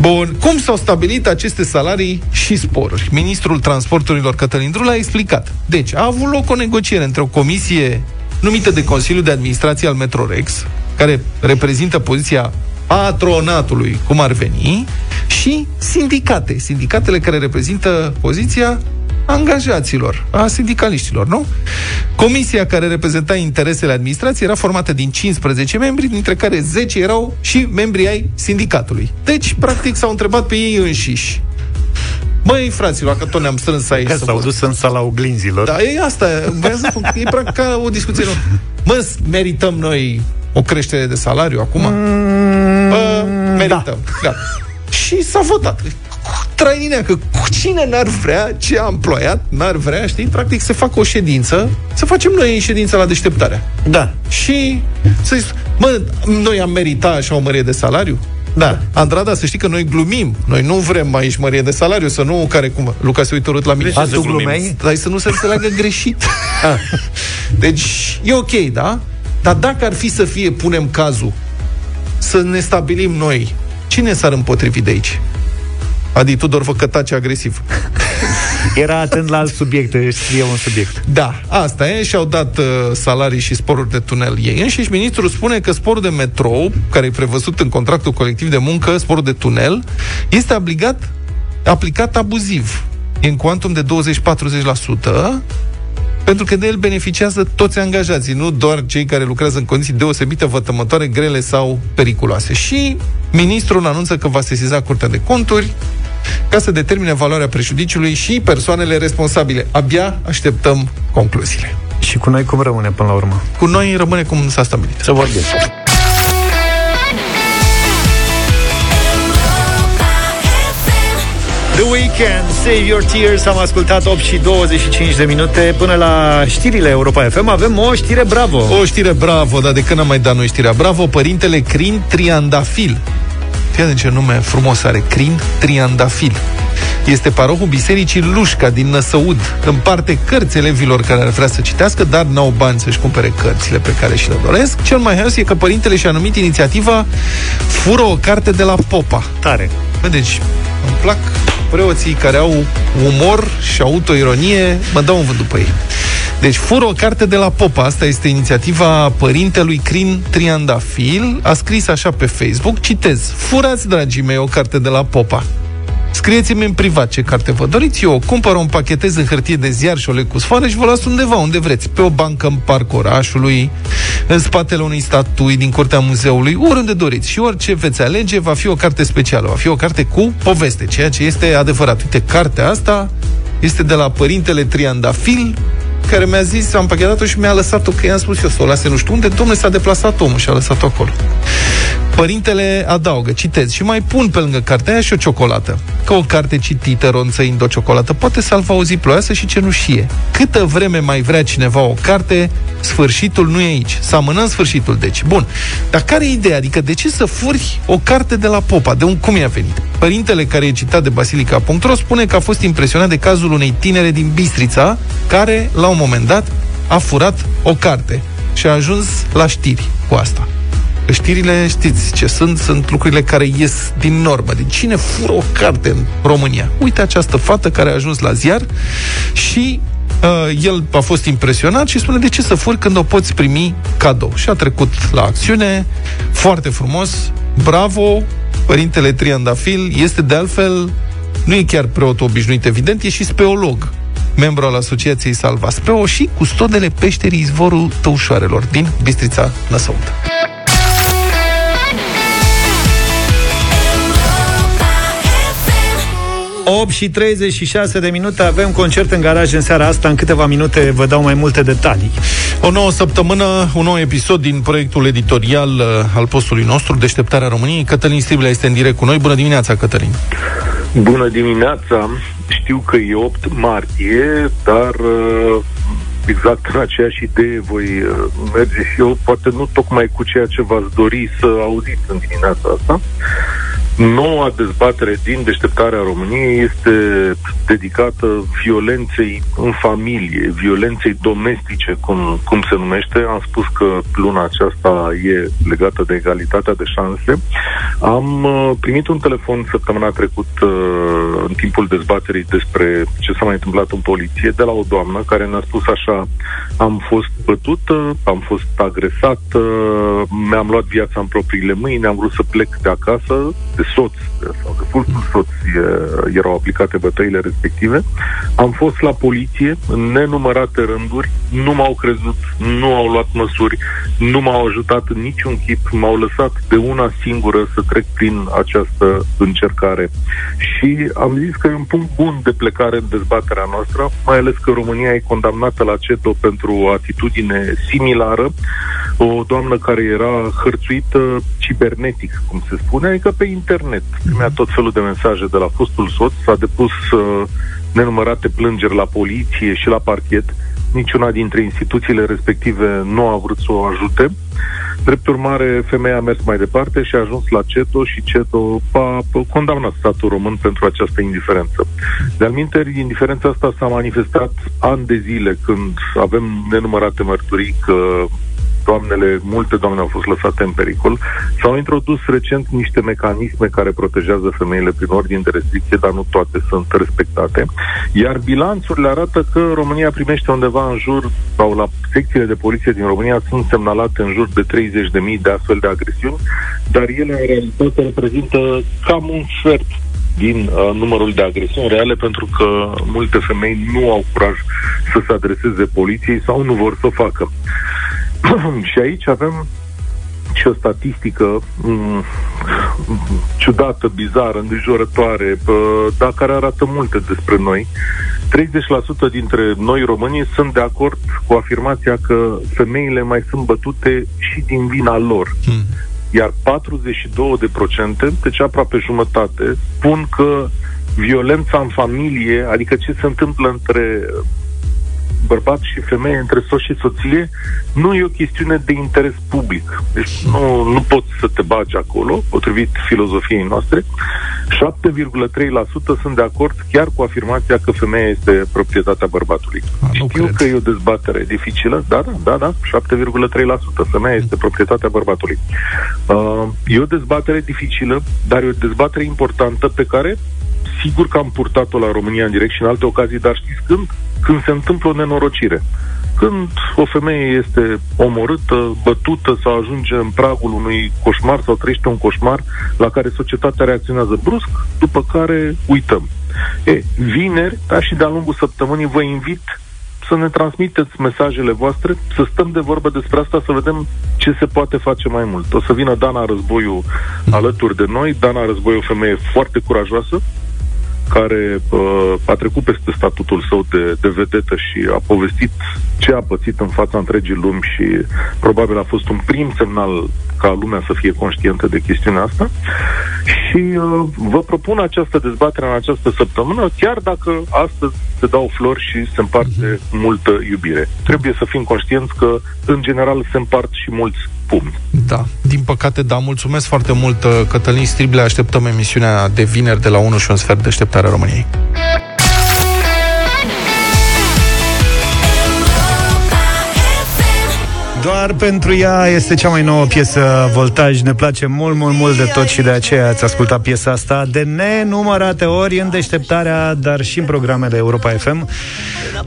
Bun. Cum s-au stabilit aceste salarii și sporuri? Ministrul Transporturilor Cătălin Drula a explicat. Deci, a avut loc o negociere între o comisie numită de Consiliul de Administrație al Metrorex, care reprezintă poziția patronatului, cum ar veni, și sindicate. Sindicatele care reprezintă poziția angajaților, a sindicaliștilor, nu? Comisia care reprezenta interesele administrației era formată din 15 membri, dintre care 10 erau și membrii ai sindicatului. Deci, practic, s-au întrebat pe ei înșiși. Măi, fraților, că tot ne-am strâns aici.
Că
să
s-au
vă-
dus în sala oglinzilor.
da, e asta. Vreau să spun, e practic ca o discuție. Nu. Mă, merităm noi o creștere de salariu acum? Bă, merităm. Da. Și s-a votat. Traininea, că cu cine n-ar vrea, ce amploiat n-ar vrea, știi? Practic să facă o ședință, să facem noi ședința la deșteptarea.
Da.
Și să zic, mă, noi am meritat așa o mărie de salariu? Da. Andrada, să știi că noi glumim. Noi nu vrem aici mărie de salariu, să nu care cum. Luca se uită urât la mine.
De ce
A,
să
tu
glumim?
glumeai? Dar să nu se înțeleagă greșit. deci, e ok, da? Dar dacă ar fi să fie, punem cazul, să ne stabilim noi, cine s-ar împotrivi de aici? Adi Tudor vă cătace agresiv.
Era atent la alt subiect, își scrie un subiect.
Da, asta e, și-au dat uh, salarii și sporuri de tunel ei înșiși. Ministrul spune că sporul de metrou, care e prevăzut în contractul colectiv de muncă, sporul de tunel, este obligat, aplicat abuziv. E în cuantum de 20-40%, pentru că de el beneficiază toți angajații, nu doar cei care lucrează în condiții deosebite, vătămătoare, grele sau periculoase. Și ministrul anunță că va sesiza Curtea de Conturi ca să determine valoarea prejudiciului și persoanele responsabile. Abia așteptăm concluziile.
Și cu noi cum rămâne până la urmă?
Cu noi rămâne cum s-a stabilit.
Să vorbim.
The Weekend, Save Your Tears Am ascultat 8 și 25 de minute Până la știrile Europa FM Avem o știre bravo
O știre bravo, dar de când am mai dat noi știrea bravo, părintele Crin Triandafil. Fii de ce nume frumos are, Crin Triandafil. Este parohul bisericii Lușca din Năsăud. Împarte cărți elevilor care ar vrea să citească, dar n-au bani să-și cumpere cărțile pe care și le doresc. Cel mai haios e că părintele și-a numit inițiativa Fură o carte de la Popa.
Tare
Bă, deci, îmi plac preoții care au umor și autoironie, mă dau un vânt după ei. Deci, fură o carte de la Popa. Asta este inițiativa părintelui Crin Triandafil. A scris așa pe Facebook, citez. Furați, dragii mei, o carte de la Popa. Scrieți-mi în privat ce carte vă doriți, eu o cumpăr, o împachetez în hârtie de ziar și o leg cu sfoară și vă las undeva, unde vreți. Pe o bancă în parc orașului, în spatele unei statui din curtea muzeului, oriunde doriți. Și orice veți alege va fi o carte specială, va fi o carte cu poveste, ceea ce este adevărat. Uite, cartea asta este de la părintele Triandafil, care mi-a zis, am pachetat-o și mi-a lăsat-o, că i-am spus eu să o lase nu știu unde, domnule, s-a deplasat omul și a lăsat-o acolo. Părintele adaugă, citez, și mai pun pe lângă cartea aia și o ciocolată. Că o carte citită, ronțăind o ciocolată, poate salva o zi ploioasă și cenușie. Câtă vreme mai vrea cineva o carte, sfârșitul nu e aici. Să amânăm sfârșitul, deci. Bun. Dar care e ideea? Adică de ce să furi o carte de la Popa? De un cum i-a venit? Părintele care e citat de Basilica.ro spune că a fost impresionat de cazul unei tinere din Bistrița, care, la un moment dat, a furat o carte și a ajuns la știri cu asta. Știrile, știți ce sunt? Sunt lucrurile care ies din normă. De cine fură o carte în România? Uite această fată care a ajuns la ziar și uh, el a fost impresionat și spune de ce să furi când o poți primi cadou. Și a trecut la acțiune, foarte frumos, bravo, părintele Triandafil, este de altfel, nu e chiar preot obișnuit, evident, e și speolog membru al Asociației Salva Speo și custodele peșterii izvorul Tăușoarelor din Bistrița Năsăută.
8 și 36 de minute avem concert în garaj în seara asta. În câteva minute vă dau mai multe detalii.
O nouă săptămână, un nou episod din proiectul editorial uh, al postului nostru, Deșteptarea României. Cătălin Striblea este în direct cu noi. Bună dimineața, Cătălin!
Bună dimineața! Știu că e 8 martie, dar uh, exact în aceeași idee voi uh, merge și eu, poate nu tocmai cu ceea ce v-ați dori să auziți în dimineața asta. Noua dezbatere din deșteptarea României este dedicată violenței în familie, violenței domestice, cum, cum se numește. Am spus că luna aceasta e legată de egalitatea de șanse. Am uh, primit un telefon săptămâna trecută uh, în timpul dezbaterii despre ce s-a mai întâmplat în poliție de la o doamnă care ne-a spus așa am fost bătută, am fost agresată, mi-am luat viața în propriile mâini, am vrut să plec de acasă, de soț sau de fostul soț erau aplicate bătăile respective. Am fost la poliție în nenumărate rânduri, nu m-au crezut, nu au luat măsuri, nu m-au ajutat în niciun chip, m-au lăsat de una singură să trec prin această încercare. Și am zis că e un punct bun de plecare în dezbaterea noastră, mai ales că România e condamnată la CETO pentru o atitudine similară, o doamnă care era hărțuită cibernetic, cum se spune, adică pe internet. Primea tot felul de mesaje de la fostul soț, s-a depus uh, nenumărate plângeri la poliție și la parchet. Niciuna dintre instituțiile respective nu a vrut să o ajute. Drept urmare, femeia a mers mai departe și a ajuns la CETO și CETO a condamnat statul român pentru această indiferență. De-al minteri, indiferența asta s-a manifestat ani de zile când avem nenumărate mărturii că doamnele, multe doamne au fost lăsate în pericol. S-au introdus recent niște mecanisme care protejează femeile prin ordine de restricție, dar nu toate sunt respectate. Iar bilanțurile arată că România primește undeva în jur, sau la secțiile de poliție din România sunt semnalate în jur de 30.000 de astfel de agresiuni, dar ele în realitate reprezintă cam un sfert din uh, numărul de agresiuni reale pentru că multe femei nu au curaj să se adreseze poliției sau nu vor să o facă. și aici avem și o statistică m- ciudată, bizară, îngrijorătoare, dar care arată multe despre noi. 30% dintre noi românii sunt de acord cu afirmația că femeile mai sunt bătute și din vina lor. Hmm. Iar 42%, deci aproape jumătate, spun că violența în familie, adică ce se întâmplă între bărbat și femeie, între soț și soție, nu e o chestiune de interes public. Deci nu, nu poți să te bagi acolo, potrivit filozofiei noastre. 7,3% sunt de acord chiar cu afirmația că femeia este proprietatea bărbatului. A, Știu cred. că e o dezbatere dificilă, da, da, da, da, 7,3%. Femeia este proprietatea bărbatului. Uh, e o dezbatere dificilă, dar e o dezbatere importantă pe care sigur că am purtat-o la România în direct și în alte ocazii, dar știți când? Când se întâmplă o nenorocire. când o femeie este omorâtă, bătută sau ajunge în pragul unui coșmar sau trăiește un coșmar la care societatea reacționează brusc, după care uităm. E, vineri, da, și de-a lungul săptămânii vă invit să ne transmiteți mesajele voastre, să stăm de vorbă despre asta, să vedem ce se poate face mai mult. O să vină Dana Războiu alături de noi. Dana Războiu e o femeie foarte curajoasă, care uh, a trecut peste statutul său de, de vedetă și a povestit ce a pățit în fața întregii lumi și probabil a fost un prim semnal ca lumea să fie conștientă de chestiunea asta. Și uh, vă propun această dezbatere în această săptămână, chiar dacă astăzi se dau flori și se împarte mm-hmm. multă iubire. Trebuie să fim conștienți că, în general, se împart și mulți pumni.
Da, din păcate, da. Mulțumesc foarte mult, uh, Cătălin Strible. Așteptăm emisiunea de vineri de la 1 și un sfert de așteptarea României.
Doar pentru ea este cea mai nouă piesă Voltaj. Ne place mult, mult, mult de tot și de aceea ați ascultat piesa asta de nenumărate ori în deșteptarea, dar și în programele Europa FM.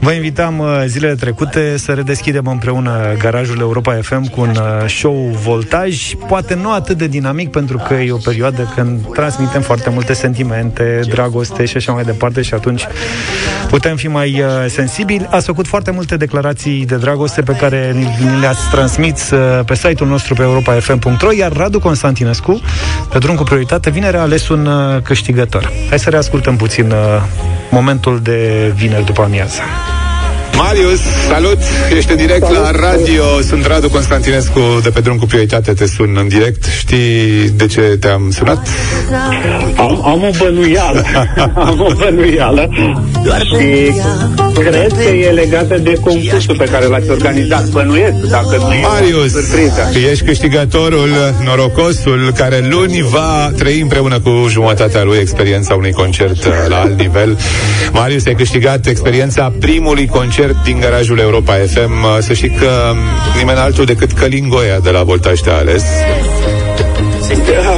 Vă invitam uh, zilele trecute să redeschidem împreună garajul Europa FM cu un uh, show Voltaj, poate nu atât de dinamic pentru că e o perioadă când transmitem foarte multe sentimente, dragoste și așa mai departe și atunci putem fi mai uh, sensibili. Ați făcut foarte multe declarații de dragoste pe care ni le-ați transmis uh, pe site-ul nostru pe europa.fm.ro, iar Radu Constantinescu, pe drum cu prioritate, vineri a ales un uh, câștigător. Hai să reascultăm puțin uh, momentul de vineri după amiază.
Marius, salut! Ești în direct salut. la radio. Sunt Radu Constantinescu de pe drum cu prioritate. Te sun în direct. Știi de ce te-am sunat?
Am, am o bănuială. am o bănuială. Și cred că e legată de concursul pe care l-ați organizat. Bănuiesc, dacă nu
Marius, e ești câștigătorul, norocosul, care luni va trăi împreună cu jumătatea lui experiența unui concert la alt nivel. Marius, ai câștigat experiența primului concert concert din garajul Europa FM. Să știi că nimeni altul decât Călin Goia de la Voltaj te-a ales.
Da,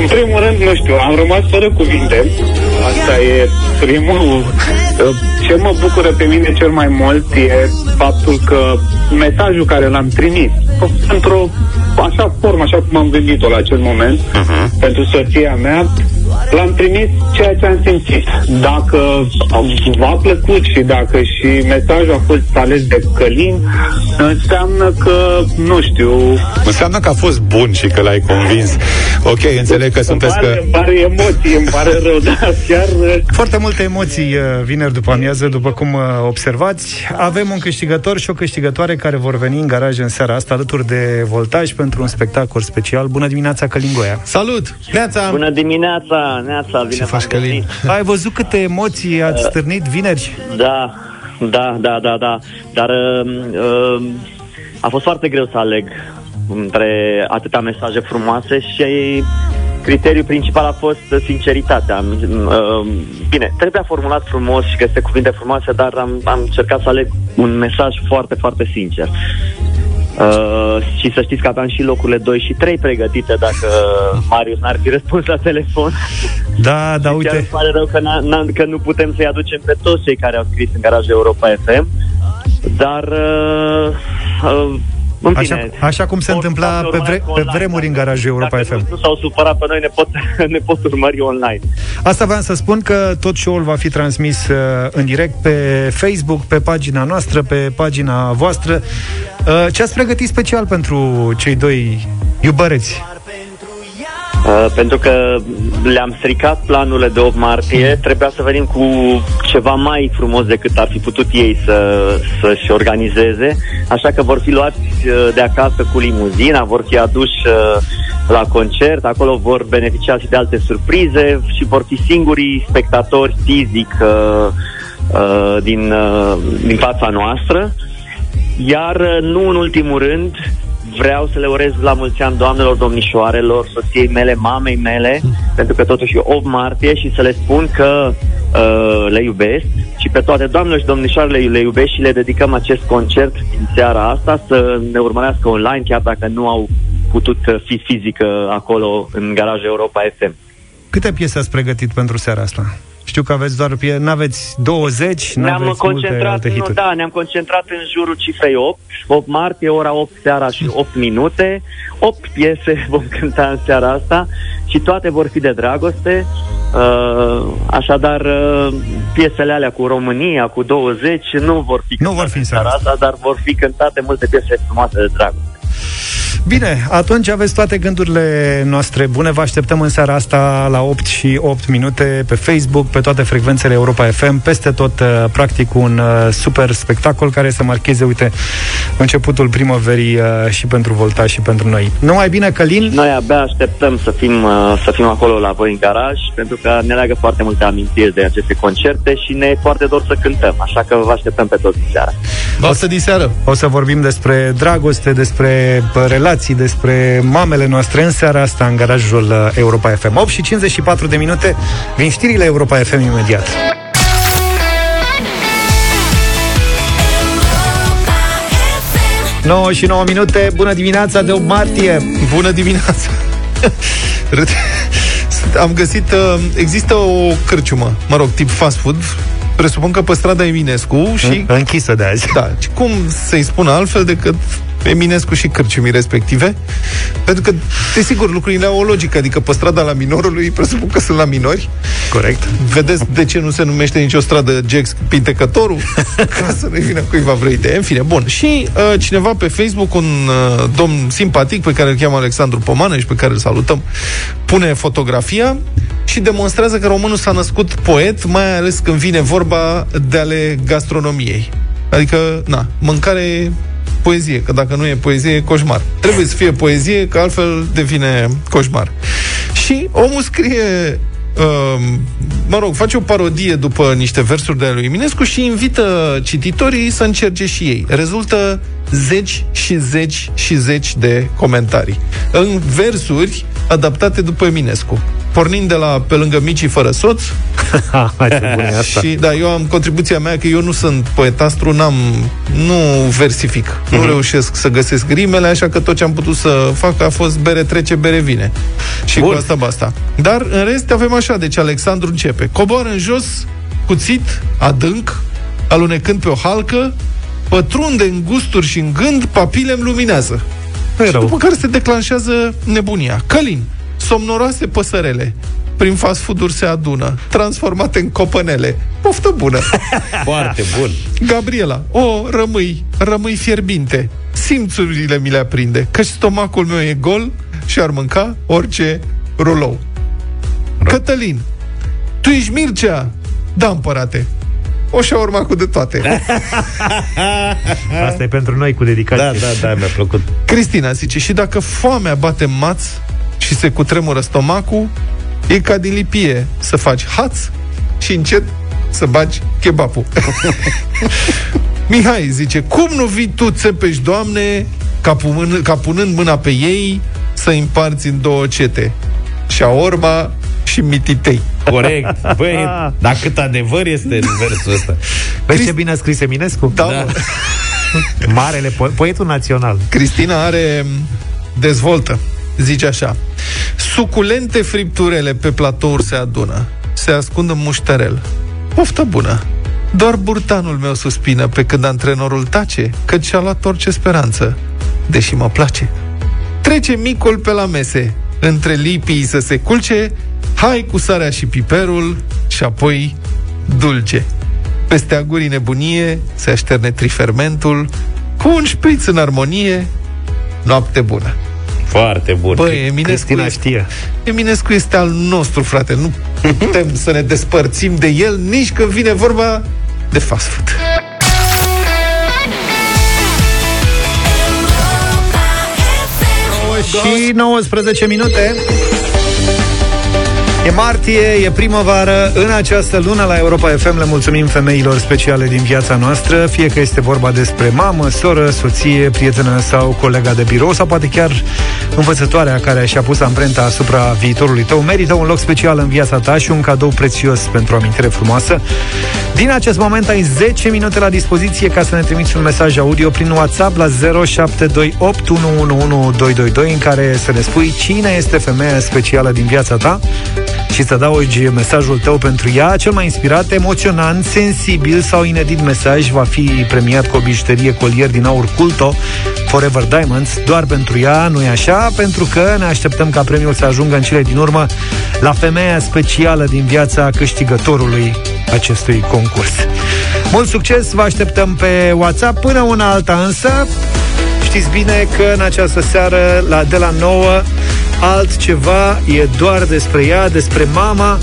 în primul rând, nu știu, am rămas fără cuvinte. Asta e primul. Ce mă bucură pe mine cel mai mult e faptul că mesajul care l-am trimis, într-o așa formă, așa cum am gândit-o la acel moment, uh-huh. pentru soția mea, L-am trimis ceea ce am simțit. Dacă v-a plăcut și dacă și mesajul a fost ales de Călin, înseamnă că, nu știu...
Înseamnă că a fost bun și că l-ai convins. Ok, înțeleg că sunteți
pare,
că...
Îmi pare emoții, îmi pare rău, dar chiar...
Foarte multe emoții uh, vineri după amiază, după cum uh, observați. Avem un câștigător și o câștigătoare care vor veni în garaj în seara asta alături de Voltaj pentru un spectacol special. Bună dimineața, Călingoia!
Salut!
Neața!
Bună dimineața! Neața, bine
Ce faci, Călin?
Ai văzut câte emoții ați stârnit vineri?
Da, da, da, da, da. Dar uh, uh, a fost foarte greu să aleg între atâtea mesaje frumoase și criteriul principal a fost sinceritatea. Uh, bine, trebuia formulat frumos și găsite cuvinte frumoase, dar am, am încercat să aleg un mesaj foarte, foarte sincer. Uh, și să știți că aveam și locurile 2 și 3 pregătite dacă Marius n-ar fi răspuns la telefon.
Da, da, uite. Chiar
pare rău că, n- n- că nu putem să-i aducem pe toți cei care au scris în garajul Europa FM. Dar uh, uh, în
așa,
fine,
așa cum se întâmpla pe, vre- pe vremuri în garajul Europa
dacă
FM.
nu s-au supărat pe noi, ne pot, ne pot urmări online.
Asta vreau să spun că tot show-ul va fi transmis uh, în direct pe Facebook, pe pagina noastră, pe pagina voastră. Uh, ce ați pregătit special pentru cei doi iubăreți?
Uh, pentru că le-am stricat planurile de 8 martie, trebuia să venim cu ceva mai frumos decât ar fi putut ei să, să-și organizeze, așa că vor fi luați uh, de acasă cu limuzina, vor fi aduși uh, la concert, acolo vor beneficia și de alte surprize și vor fi singurii spectatori fizic uh, uh, din, uh, din fața noastră. Iar uh, nu în ultimul rând, vreau să le urez la mulți ani doamnelor, domnișoarelor, soției mele, mamei mele, pentru că totuși e 8 martie și să le spun că uh, le iubesc și pe toate doamnelor și domnișoarele le iubesc și le dedicăm acest concert din seara asta să ne urmărească online, chiar dacă nu au putut fi fizic acolo în garajul Europa FM.
Câte piese ați pregătit pentru seara asta? Știu că aveți doar, nu aveți 20, nu
Ne-am
aveți multe
concentrat,
alte
nu,
hituri.
da, ne-am concentrat în jurul cifrei 8, 8 martie, ora 8 seara și 8 minute. 8 piese vom cânta în seara asta și toate vor fi de dragoste. Uh, așadar, uh, piesele alea cu România, cu 20, nu vor fi
nu vor fi în seara
asta, dar vor fi cântate multe piese frumoase de dragoste.
Bine, atunci aveți toate gândurile noastre bune. Vă așteptăm în seara asta la 8 și 8 minute pe Facebook, pe toate frecvențele Europa FM, peste tot, uh, practic, un uh, super spectacol care să marcheze, uite, începutul primăverii uh, și pentru Volta și pentru noi. Numai bine, Călin!
Noi abia așteptăm să fim, uh, să fim acolo la voi în garaj, pentru că ne leagă foarte multe amintiri de aceste concerte și ne e foarte dor să cântăm, așa că vă așteptăm pe toți în seara.
Bastă din seară!
O să vorbim despre dragoste, despre bă, relații, despre mamele noastre în seara asta în garajul uh, Europa FM. 8 și 54 de minute, vin știrile Europa FM imediat. 9 și 9 minute, bună dimineața de 8 martie.
Bună dimineața. Am găsit, uh, există o cârciumă, mă rog, tip fast food. Presupun că pe strada Eminescu și...
Închisă de azi.
Da, și cum să-i spun altfel decât Eminescu și cârciumii respective? Pentru că, desigur, lucrurile au o logică Adică pe strada la minorului presupun că sunt la minori.
Corect.
Vedeți de ce nu se numește nicio stradă Jax Pintecătorul? Ca să nu vină cuiva vreo idee. În fine, bun. Și uh, cineva pe Facebook Un uh, domn simpatic pe care îl cheamă Alexandru Pomană Și pe care îl salutăm Pune fotografia și demonstrează că românul s-a născut poet Mai ales când vine vorba de ale gastronomiei. Adică, na, mâncare poezie, că dacă nu e poezie, e coșmar. Trebuie să fie poezie, că altfel devine coșmar. Și omul scrie Uh, mă rog, face o parodie după niște versuri de ale lui Eminescu și invită cititorii să încerce și ei. Rezultă zeci și zeci și zeci de comentarii. În versuri adaptate după Eminescu. Pornind de la Pe lângă micii fără soț și da, eu am contribuția mea că eu nu sunt poetastru, n-am, nu versific, mm-hmm. nu reușesc să găsesc rimele, așa că tot ce am putut să fac a fost bere trece, bere vine. Și Bun. cu asta basta. Dar în rest avem așa, deci Alexandru începe. Coboară în jos, cuțit, adânc, alunecând pe o halcă, pătrunde în gusturi și în gând, papile îmi luminează. Și după care se declanșează nebunia. Călin, somnoroase păsărele, prin fast food-uri se adună, transformate în copănele. Poftă bună!
Foarte bun!
Gabriela, o, rămâi, rămâi fierbinte. Simțurile mi le aprinde, căci stomacul meu e gol și ar mânca orice rulou. Cătălin, tu ești Mircea? Da, împărate. O urma cu de toate.
Asta e pentru noi cu dedicație.
Da, da, da, mi-a plăcut.
Cristina zice, și dacă foamea bate maț și se cutremură stomacul, e ca din lipie să faci haț și încet să bagi kebabul. Mihai zice, cum nu vii tu, țepești, Doamne, ca, pumân, ca punând mâna pe ei să împarți în două cete? Și a orma și mititei.
Corect. Băi, dar cât adevăr este în versul ăsta.
Vezi ce bine a scris Eminescu?
Da. da.
Marele po- poetul național.
Cristina are dezvoltă. Zice așa. Suculente fripturele pe platouri se adună. Se ascund în mușterel. Poftă bună. Doar burtanul meu suspină pe când antrenorul tace, căci și-a luat orice speranță, deși mă place. Trece micul pe la mese, între lipii să se culce, hai cu sarea și piperul și apoi dulce. Peste agurii nebunie se așterne trifermentul, cu un șpriț în armonie, noapte bună.
Foarte bun.
Băi, Eminescu,
Cristina știe.
Eminescu este al nostru, frate. Nu putem să ne despărțim de el nici când vine vorba de fast food.
Și 19 minute E martie, e primăvară În această lună la Europa FM Le mulțumim femeilor speciale din viața noastră Fie că este vorba despre mamă, soră, soție, prietenă sau colega de birou Sau poate chiar învățătoarea care și-a pus amprenta asupra viitorului tău. Merită un loc special în viața ta și un cadou prețios pentru o amintire frumoasă. Din acest moment ai 10 minute la dispoziție Ca să ne trimiți un mesaj audio prin WhatsApp la 0728111222 În care să ne spui cine este femeia specială din viața ta și să daugi mesajul tău pentru ea. Cel mai inspirat, emoționant, sensibil sau inedit mesaj va fi premiat cu o bijuterie colier din aur culto Forever Diamonds, doar pentru ea, nu-i așa? Pentru că ne așteptăm ca premiul să ajungă în cele din urmă la femeia specială din viața câștigătorului acestui concurs. Mult succes, vă așteptăm pe WhatsApp până una alta însă. Știți bine că în această seară, la de la 9, altceva e doar despre ea, despre mama.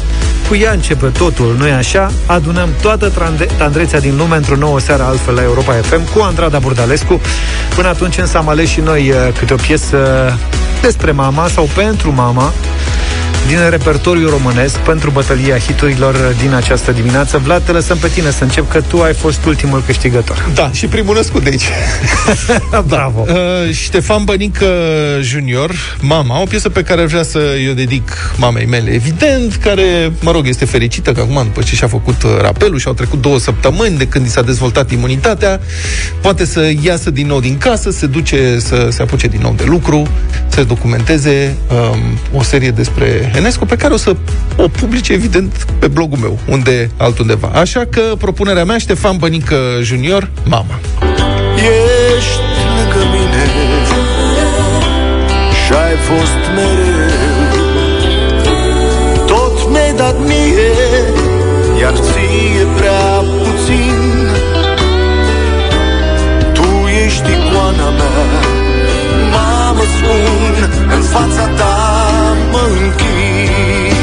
Cu ea începe totul, nu-i așa? Adunăm toată tandrețea din lume într-o nouă seară altfel la Europa FM cu Andrada Burdalescu. Până atunci însă am ales și noi uh, câte o piesă despre mama sau pentru mama din repertoriul românesc pentru bătălia hiturilor din această dimineață. Vlad, te lăsăm pe tine să încep, că tu ai fost ultimul câștigător.
Da, și primul născut de aici.
Bravo!
Da. Uh, Ștefan Bănică Junior, Mama, o piesă pe care vrea să o dedic mamei mele, evident, care, mă rog, este fericită că acum, după ce și-a făcut uh, rapelul și au trecut două săptămâni de când i s-a dezvoltat imunitatea, poate să iasă din nou din casă, se duce să se apuce din nou de lucru, să documenteze um, o serie despre Enescu, pe care o să o publice, evident, pe blogul meu, unde altundeva. Așa că propunerea mea, Ștefan Bănică Junior, Mama.
Ești lângă mine Și ai fost mereu Tot mi-ai dat mie Iar ție prea puțin Tu ești icoana mea Mamă spun În fața ta mă închin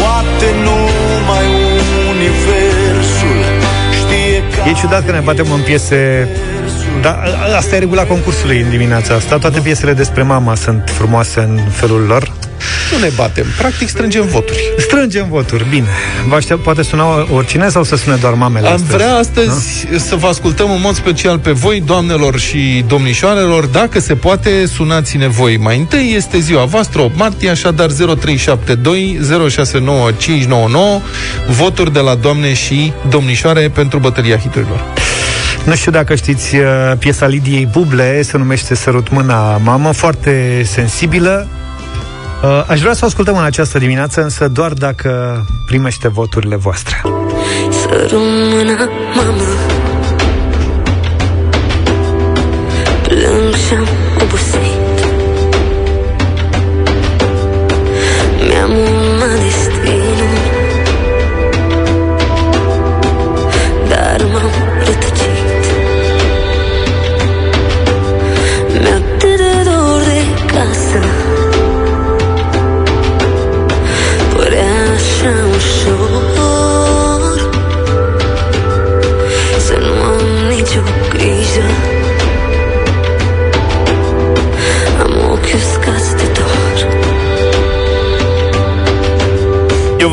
Poate numai universul știe că
E ciudat că ne batem în piese dar asta e regula concursului în dimineața asta. Toate piesele despre mama sunt frumoase în felul lor.
Nu ne batem, practic strângem voturi.
Strângem voturi, bine. Vă aștept, poate suna oricine sau să sune doar mamele
Am
astăzi?
vrea astăzi da? să vă ascultăm în mod special pe voi, doamnelor și domnișoarelor. Dacă se poate, sunați-ne voi. Mai întâi este ziua voastră, 8 martie, așadar 0372 069599 voturi de la doamne și domnișoare pentru bătălia hiturilor.
Nu știu dacă știți uh, piesa Lidiei Buble, se numește Sărut mâna mamă, foarte sensibilă. Uh, Aș vrea să o ascultăm în această dimineață, însă doar dacă primește voturile voastre.
Sărut mâna mamă Plâng și-am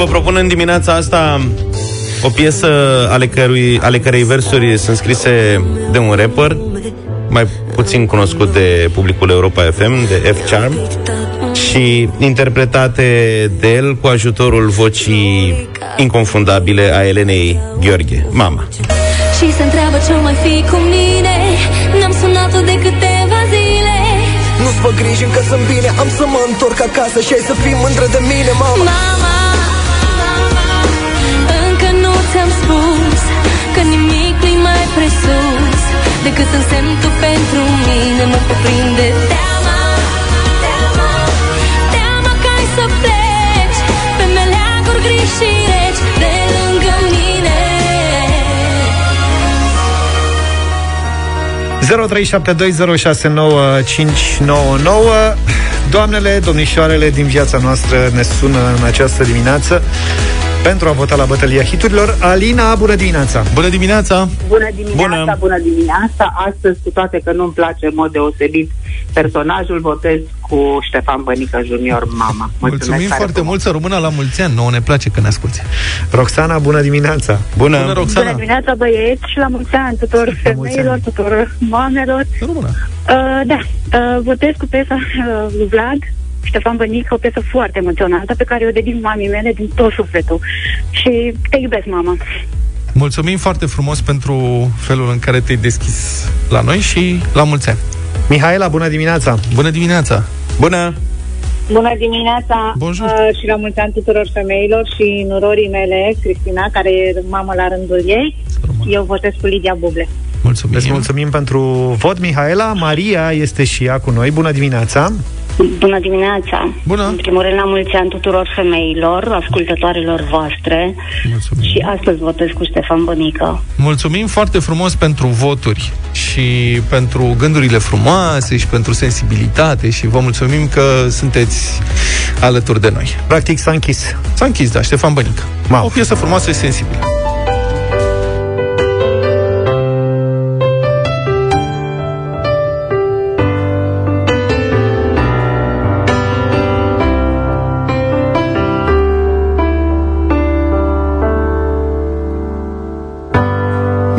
vă propun în dimineața asta o piesă ale, cărui, ale cărei versuri sunt scrise de un rapper mai puțin cunoscut de publicul Europa FM, de F-Charm și interpretate de el cu ajutorul vocii inconfundabile a Elenei Gheorghe, mama.
Și se întreabă ce mai fi cu mine. N-am sunat-o de câteva zile.
Nu-ți fă griji, încă sunt bine. Am să mă întorc acasă și ai să fii mândră de mine, mama.
Mama, spus Că nimic nu-i mai presus Decât un semn tu pentru mine. Mă cuprinde teama Teama, teama că ai să pleci. Pe meleaguri gri și reci De lângă mine.
0372069599 Doamnele, domnișoarele din viața noastră ne sună în această dimineață pentru a vota la bătălia hiturilor. Alina, bună dimineața!
Bună dimineața!
Bună dimineața,
Bună.
bună, bună dimineața. Astăzi, cu toate că nu-mi place în mod deosebit personajul, votez cu Ștefan Bănică Junior, mama.
Mulțumim
tare
foarte mult, să rămână la mulți ani. Nouă ne place că ne asculti.
Roxana, bună dimineața!
Bună,
Bună
Roxana!
dimineața, băieți, și la mulți ani tuturor femeilor, tuturor mamelor.
Uh,
da, uh, votez cu piesa uh, lui Vlad, Ștefan Bănică, o piesă foarte emoționantă pe care o dedic mamii mele din tot sufletul. Și te iubesc, mama.
Mulțumim foarte frumos pentru felul în care te-ai deschis la noi și la mulți ani.
Mihaela, bună dimineața!
Bună dimineața!
Bună!
Bună dimineața
Bonjour.
uh, și la mulți ani tuturor femeilor și nurorii mele, Cristina, care e mamă la rândul ei. Eu votez cu Lidia Buble.
Mulțumim.
Îți mulțumim pentru vot, Mihaela. Maria este și ea cu noi. Bună dimineața!
Bună dimineața!
Bună!
În primul rând, la mulți ani tuturor femeilor, ascultătoarelor voastre.
Mulțumim.
Și astăzi votez cu Ștefan Bănică.
Mulțumim foarte frumos pentru voturi și pentru gândurile frumoase și pentru sensibilitate și vă mulțumim că sunteți alături de noi.
Practic s-a închis.
S-a închis, da, Ștefan Bănică. O piesă frumoasă și sensibilă.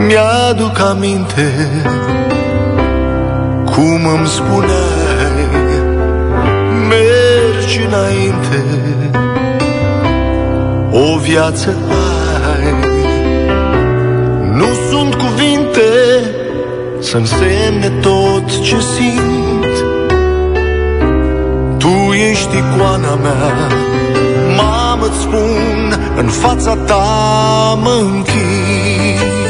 Mi-aduc aminte Cum îmi spuneai Mergi înainte O viață ai. Nu sunt cuvinte Să însemne tot ce simt. Tu ești icoana mea Mamă, îți spun În fața ta mă închin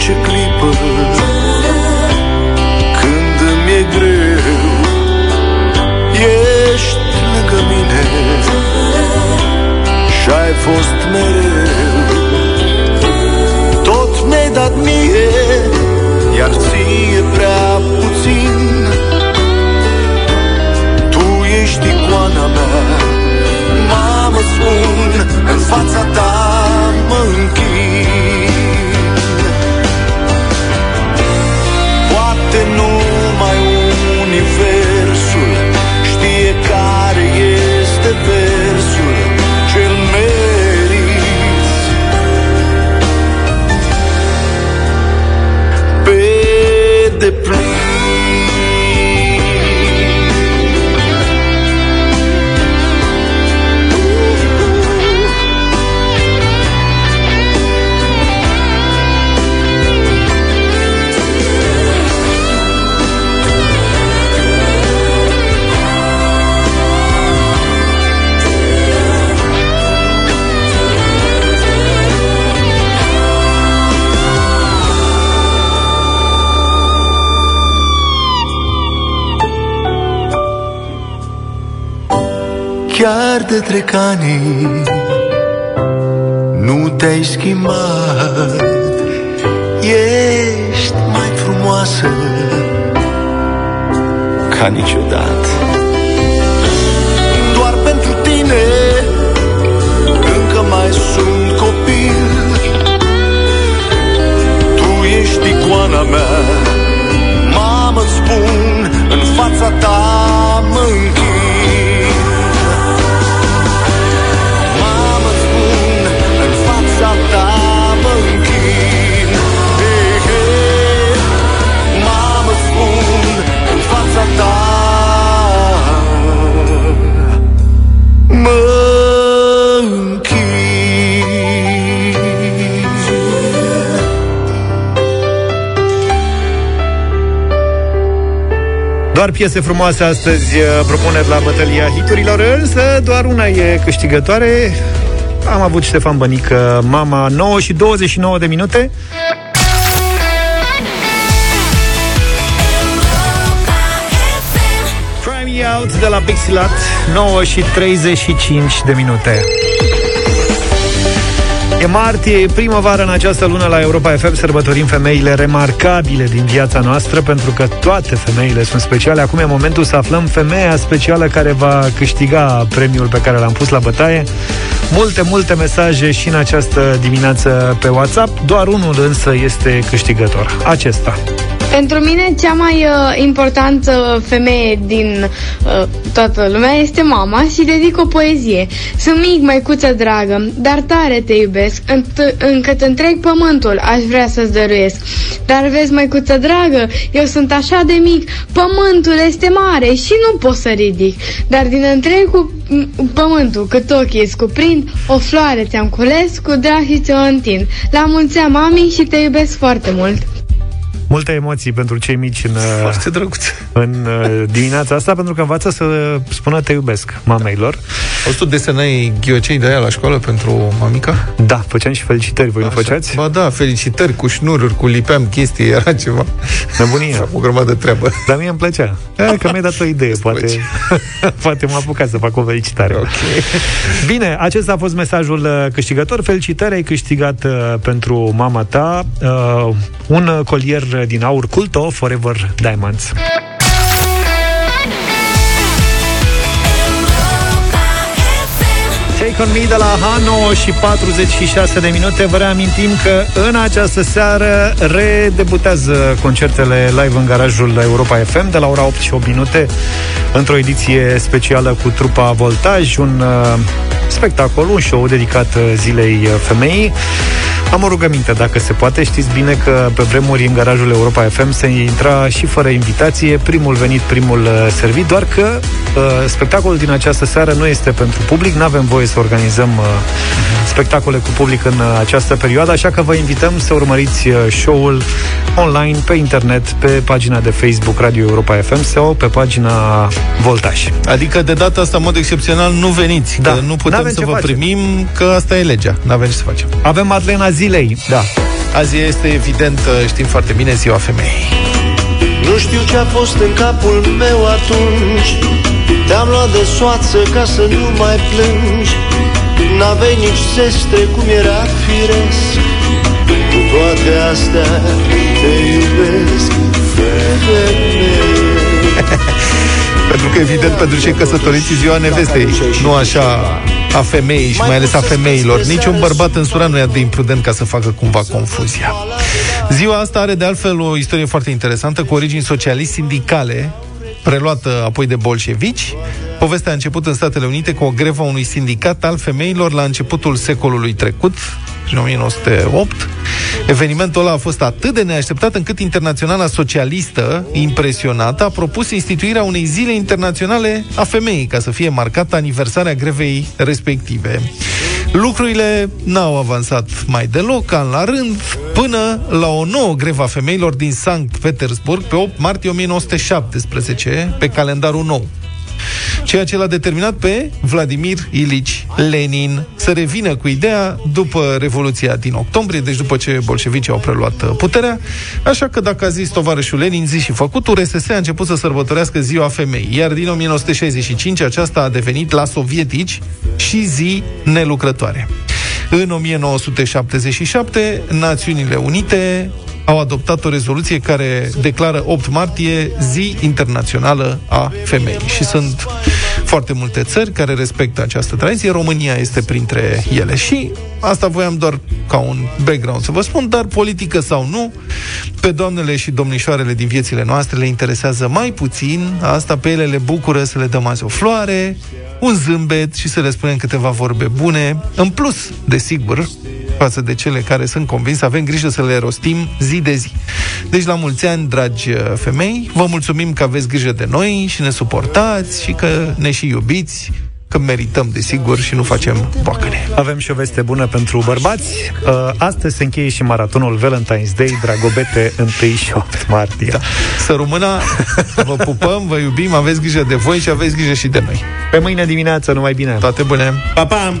fie ce clipă Când îmi e greu Ești lângă mine. Și-ai fost mereu Tot mi-ai dat mie Iar ție trec ani Nu te-ai schimbat. Ești mai frumoasă Ca niciodată. Doar pentru tine Încă mai sunt copil Tu ești icoana mea. Mamă, îți spun În fața ta
piese frumoase astăzi uh, propuneri la bătălia hiturilor, însă doar una e câștigătoare. Am avut Ștefan Bănică, mama 9 și 29 de minute. Try Me Out de la Pixilat 9 și 35 de minute E martie, e primăvară în această lună la Europa FM Sărbătorim femeile remarcabile din viața noastră Pentru că toate femeile sunt speciale. Acum e momentul să aflăm femeia specială Care va câștiga premiul pe care l-am pus la bătaie. Multe, multe mesaje și în această dimineață pe WhatsApp. Doar unul însă este câștigător. Acesta
Pentru mine, cea mai uh, importantă femeie din uh, toată lumea este mama și dedic o poezie. Sunt mic, măicuță dragă, dar tare te iubesc, înt- încât întreg pământul aș vrea să-ți dăruiesc. Dar vezi, măicuță dragă, eu sunt așa de mic, pământul este mare și nu pot să ridic. Dar din întregul m, pământul, cât ochii îți cuprind, o floare ți-am cules, cu drag și ți-o întind. La mulți ani, mami, și te iubesc foarte mult.
Multe emoții pentru cei mici în,
Foarte drăguț.
în uh, dimineața asta, pentru că învață să spună te iubesc mameilor.
Auzi, tu desenai ghiocei de aia la școală pentru mamica?
Da, făceam și felicitări, voi nu făceați?
Ba da, felicitări cu șnururi, cu lipeam chestii, era ceva.
Nebunie.
O grămadă de treabă.
Dar mie îmi plăcea. E, că mi-ai dat o idee, poate, poate m-a apucat să fac o felicitare.
Ok.
Bine, acesta a fost mesajul uh, câștigător. Felicitări, ai câștigat uh, pentru mama ta uh, un uh, colier din aur Culto Forever Diamonds. Take on me de la Hano și 46 de minute. Vă reamintim că în această seară redebutează concertele live în garajul Europa FM de la ora 8 și 8 minute într-o ediție specială cu trupa Voltaj, un uh, spectacol, un show dedicat uh, zilei uh, femeii. Am o rugăminte, dacă se poate. Știți bine că pe vremuri în garajul Europa FM se intra și fără invitație, primul venit, primul uh, servit, doar că uh, spectacolul din această seară nu este pentru public, nu avem voie să organizăm uh, spectacole cu public în uh, această perioadă, așa că vă invităm să urmăriți uh, show-ul online, pe internet, pe pagina de Facebook Radio Europa FM sau pe pagina Voltaj.
Adică de data asta, în mod excepțional, nu veniți,
Da.
că nu putem
N-avem
să
ce
vă
face.
primim, că asta e legea. Nu avem ce să facem.
Avem Madlena Zilei.
Da. Azi este evident, știm foarte bine, ziua femeii.
Nu știu ce a fost în capul meu atunci Te-am luat de soață ca să nu mai plângi N-aveai nici zestre cum era firesc Cu toate astea te iubesc femeie
Pentru că, evident, pentru cei căsătoriți, e ziua nevestei, nu așa a femeii și mai ales a femeilor. Niciun bărbat însurat nu e atât de imprudent ca să facă cumva confuzia. Ziua asta are de altfel o istorie foarte interesantă, cu origini socialist-sindicale, preluată apoi de bolșevici. Povestea a început în Statele Unite cu o grevă a unui sindicat al femeilor la începutul secolului trecut, în 1908. Evenimentul ăla a fost atât de neașteptat încât Internaționala Socialistă, impresionată, a propus instituirea unei zile internaționale a femeii, ca să fie marcată aniversarea grevei respective. Lucrurile n-au avansat mai deloc, an la rând, până la o nouă grevă a femeilor din Sankt Petersburg pe 8 martie 1917, pe calendarul nou ceea ce l-a determinat pe Vladimir Ilici Lenin să revină cu ideea după Revoluția din octombrie, deci după ce bolșevicii au preluat uh, puterea. Așa că dacă a zis tovarășul Lenin, zi și făcut, URSS a început să sărbătorească ziua femeii, iar din 1965 aceasta a devenit la sovietici și zi nelucrătoare. În 1977, Națiunile Unite au adoptat o rezoluție care declară 8 martie zi internațională a femeii. Și sunt foarte multe țări care respectă această tradiție. România este printre ele. Și asta voiam doar ca un background să vă spun, dar politică sau nu, pe doamnele și domnișoarele din viețile noastre le interesează mai puțin, asta pe ele le bucură să le dăm azi o floare, un zâmbet și să le spunem câteva vorbe bune. În plus, desigur, față de cele care sunt convins, avem grijă să le rostim zi de zi. Deci, la mulți ani, dragi uh, femei, vă mulțumim că aveți grijă de noi și ne suportați și că ne și iubiți, că merităm, desigur, și nu facem boacăne.
Avem și o veste bună pentru bărbați. Uh, Astăzi se încheie și maratonul Valentine's Day, Dragobete 1 și 8 martie. Da.
Să rămână, vă pupăm, vă iubim, aveți grijă de voi și aveți grijă și de noi.
Pe mâine dimineață, numai bine!
Toate bune!
Pa, pa!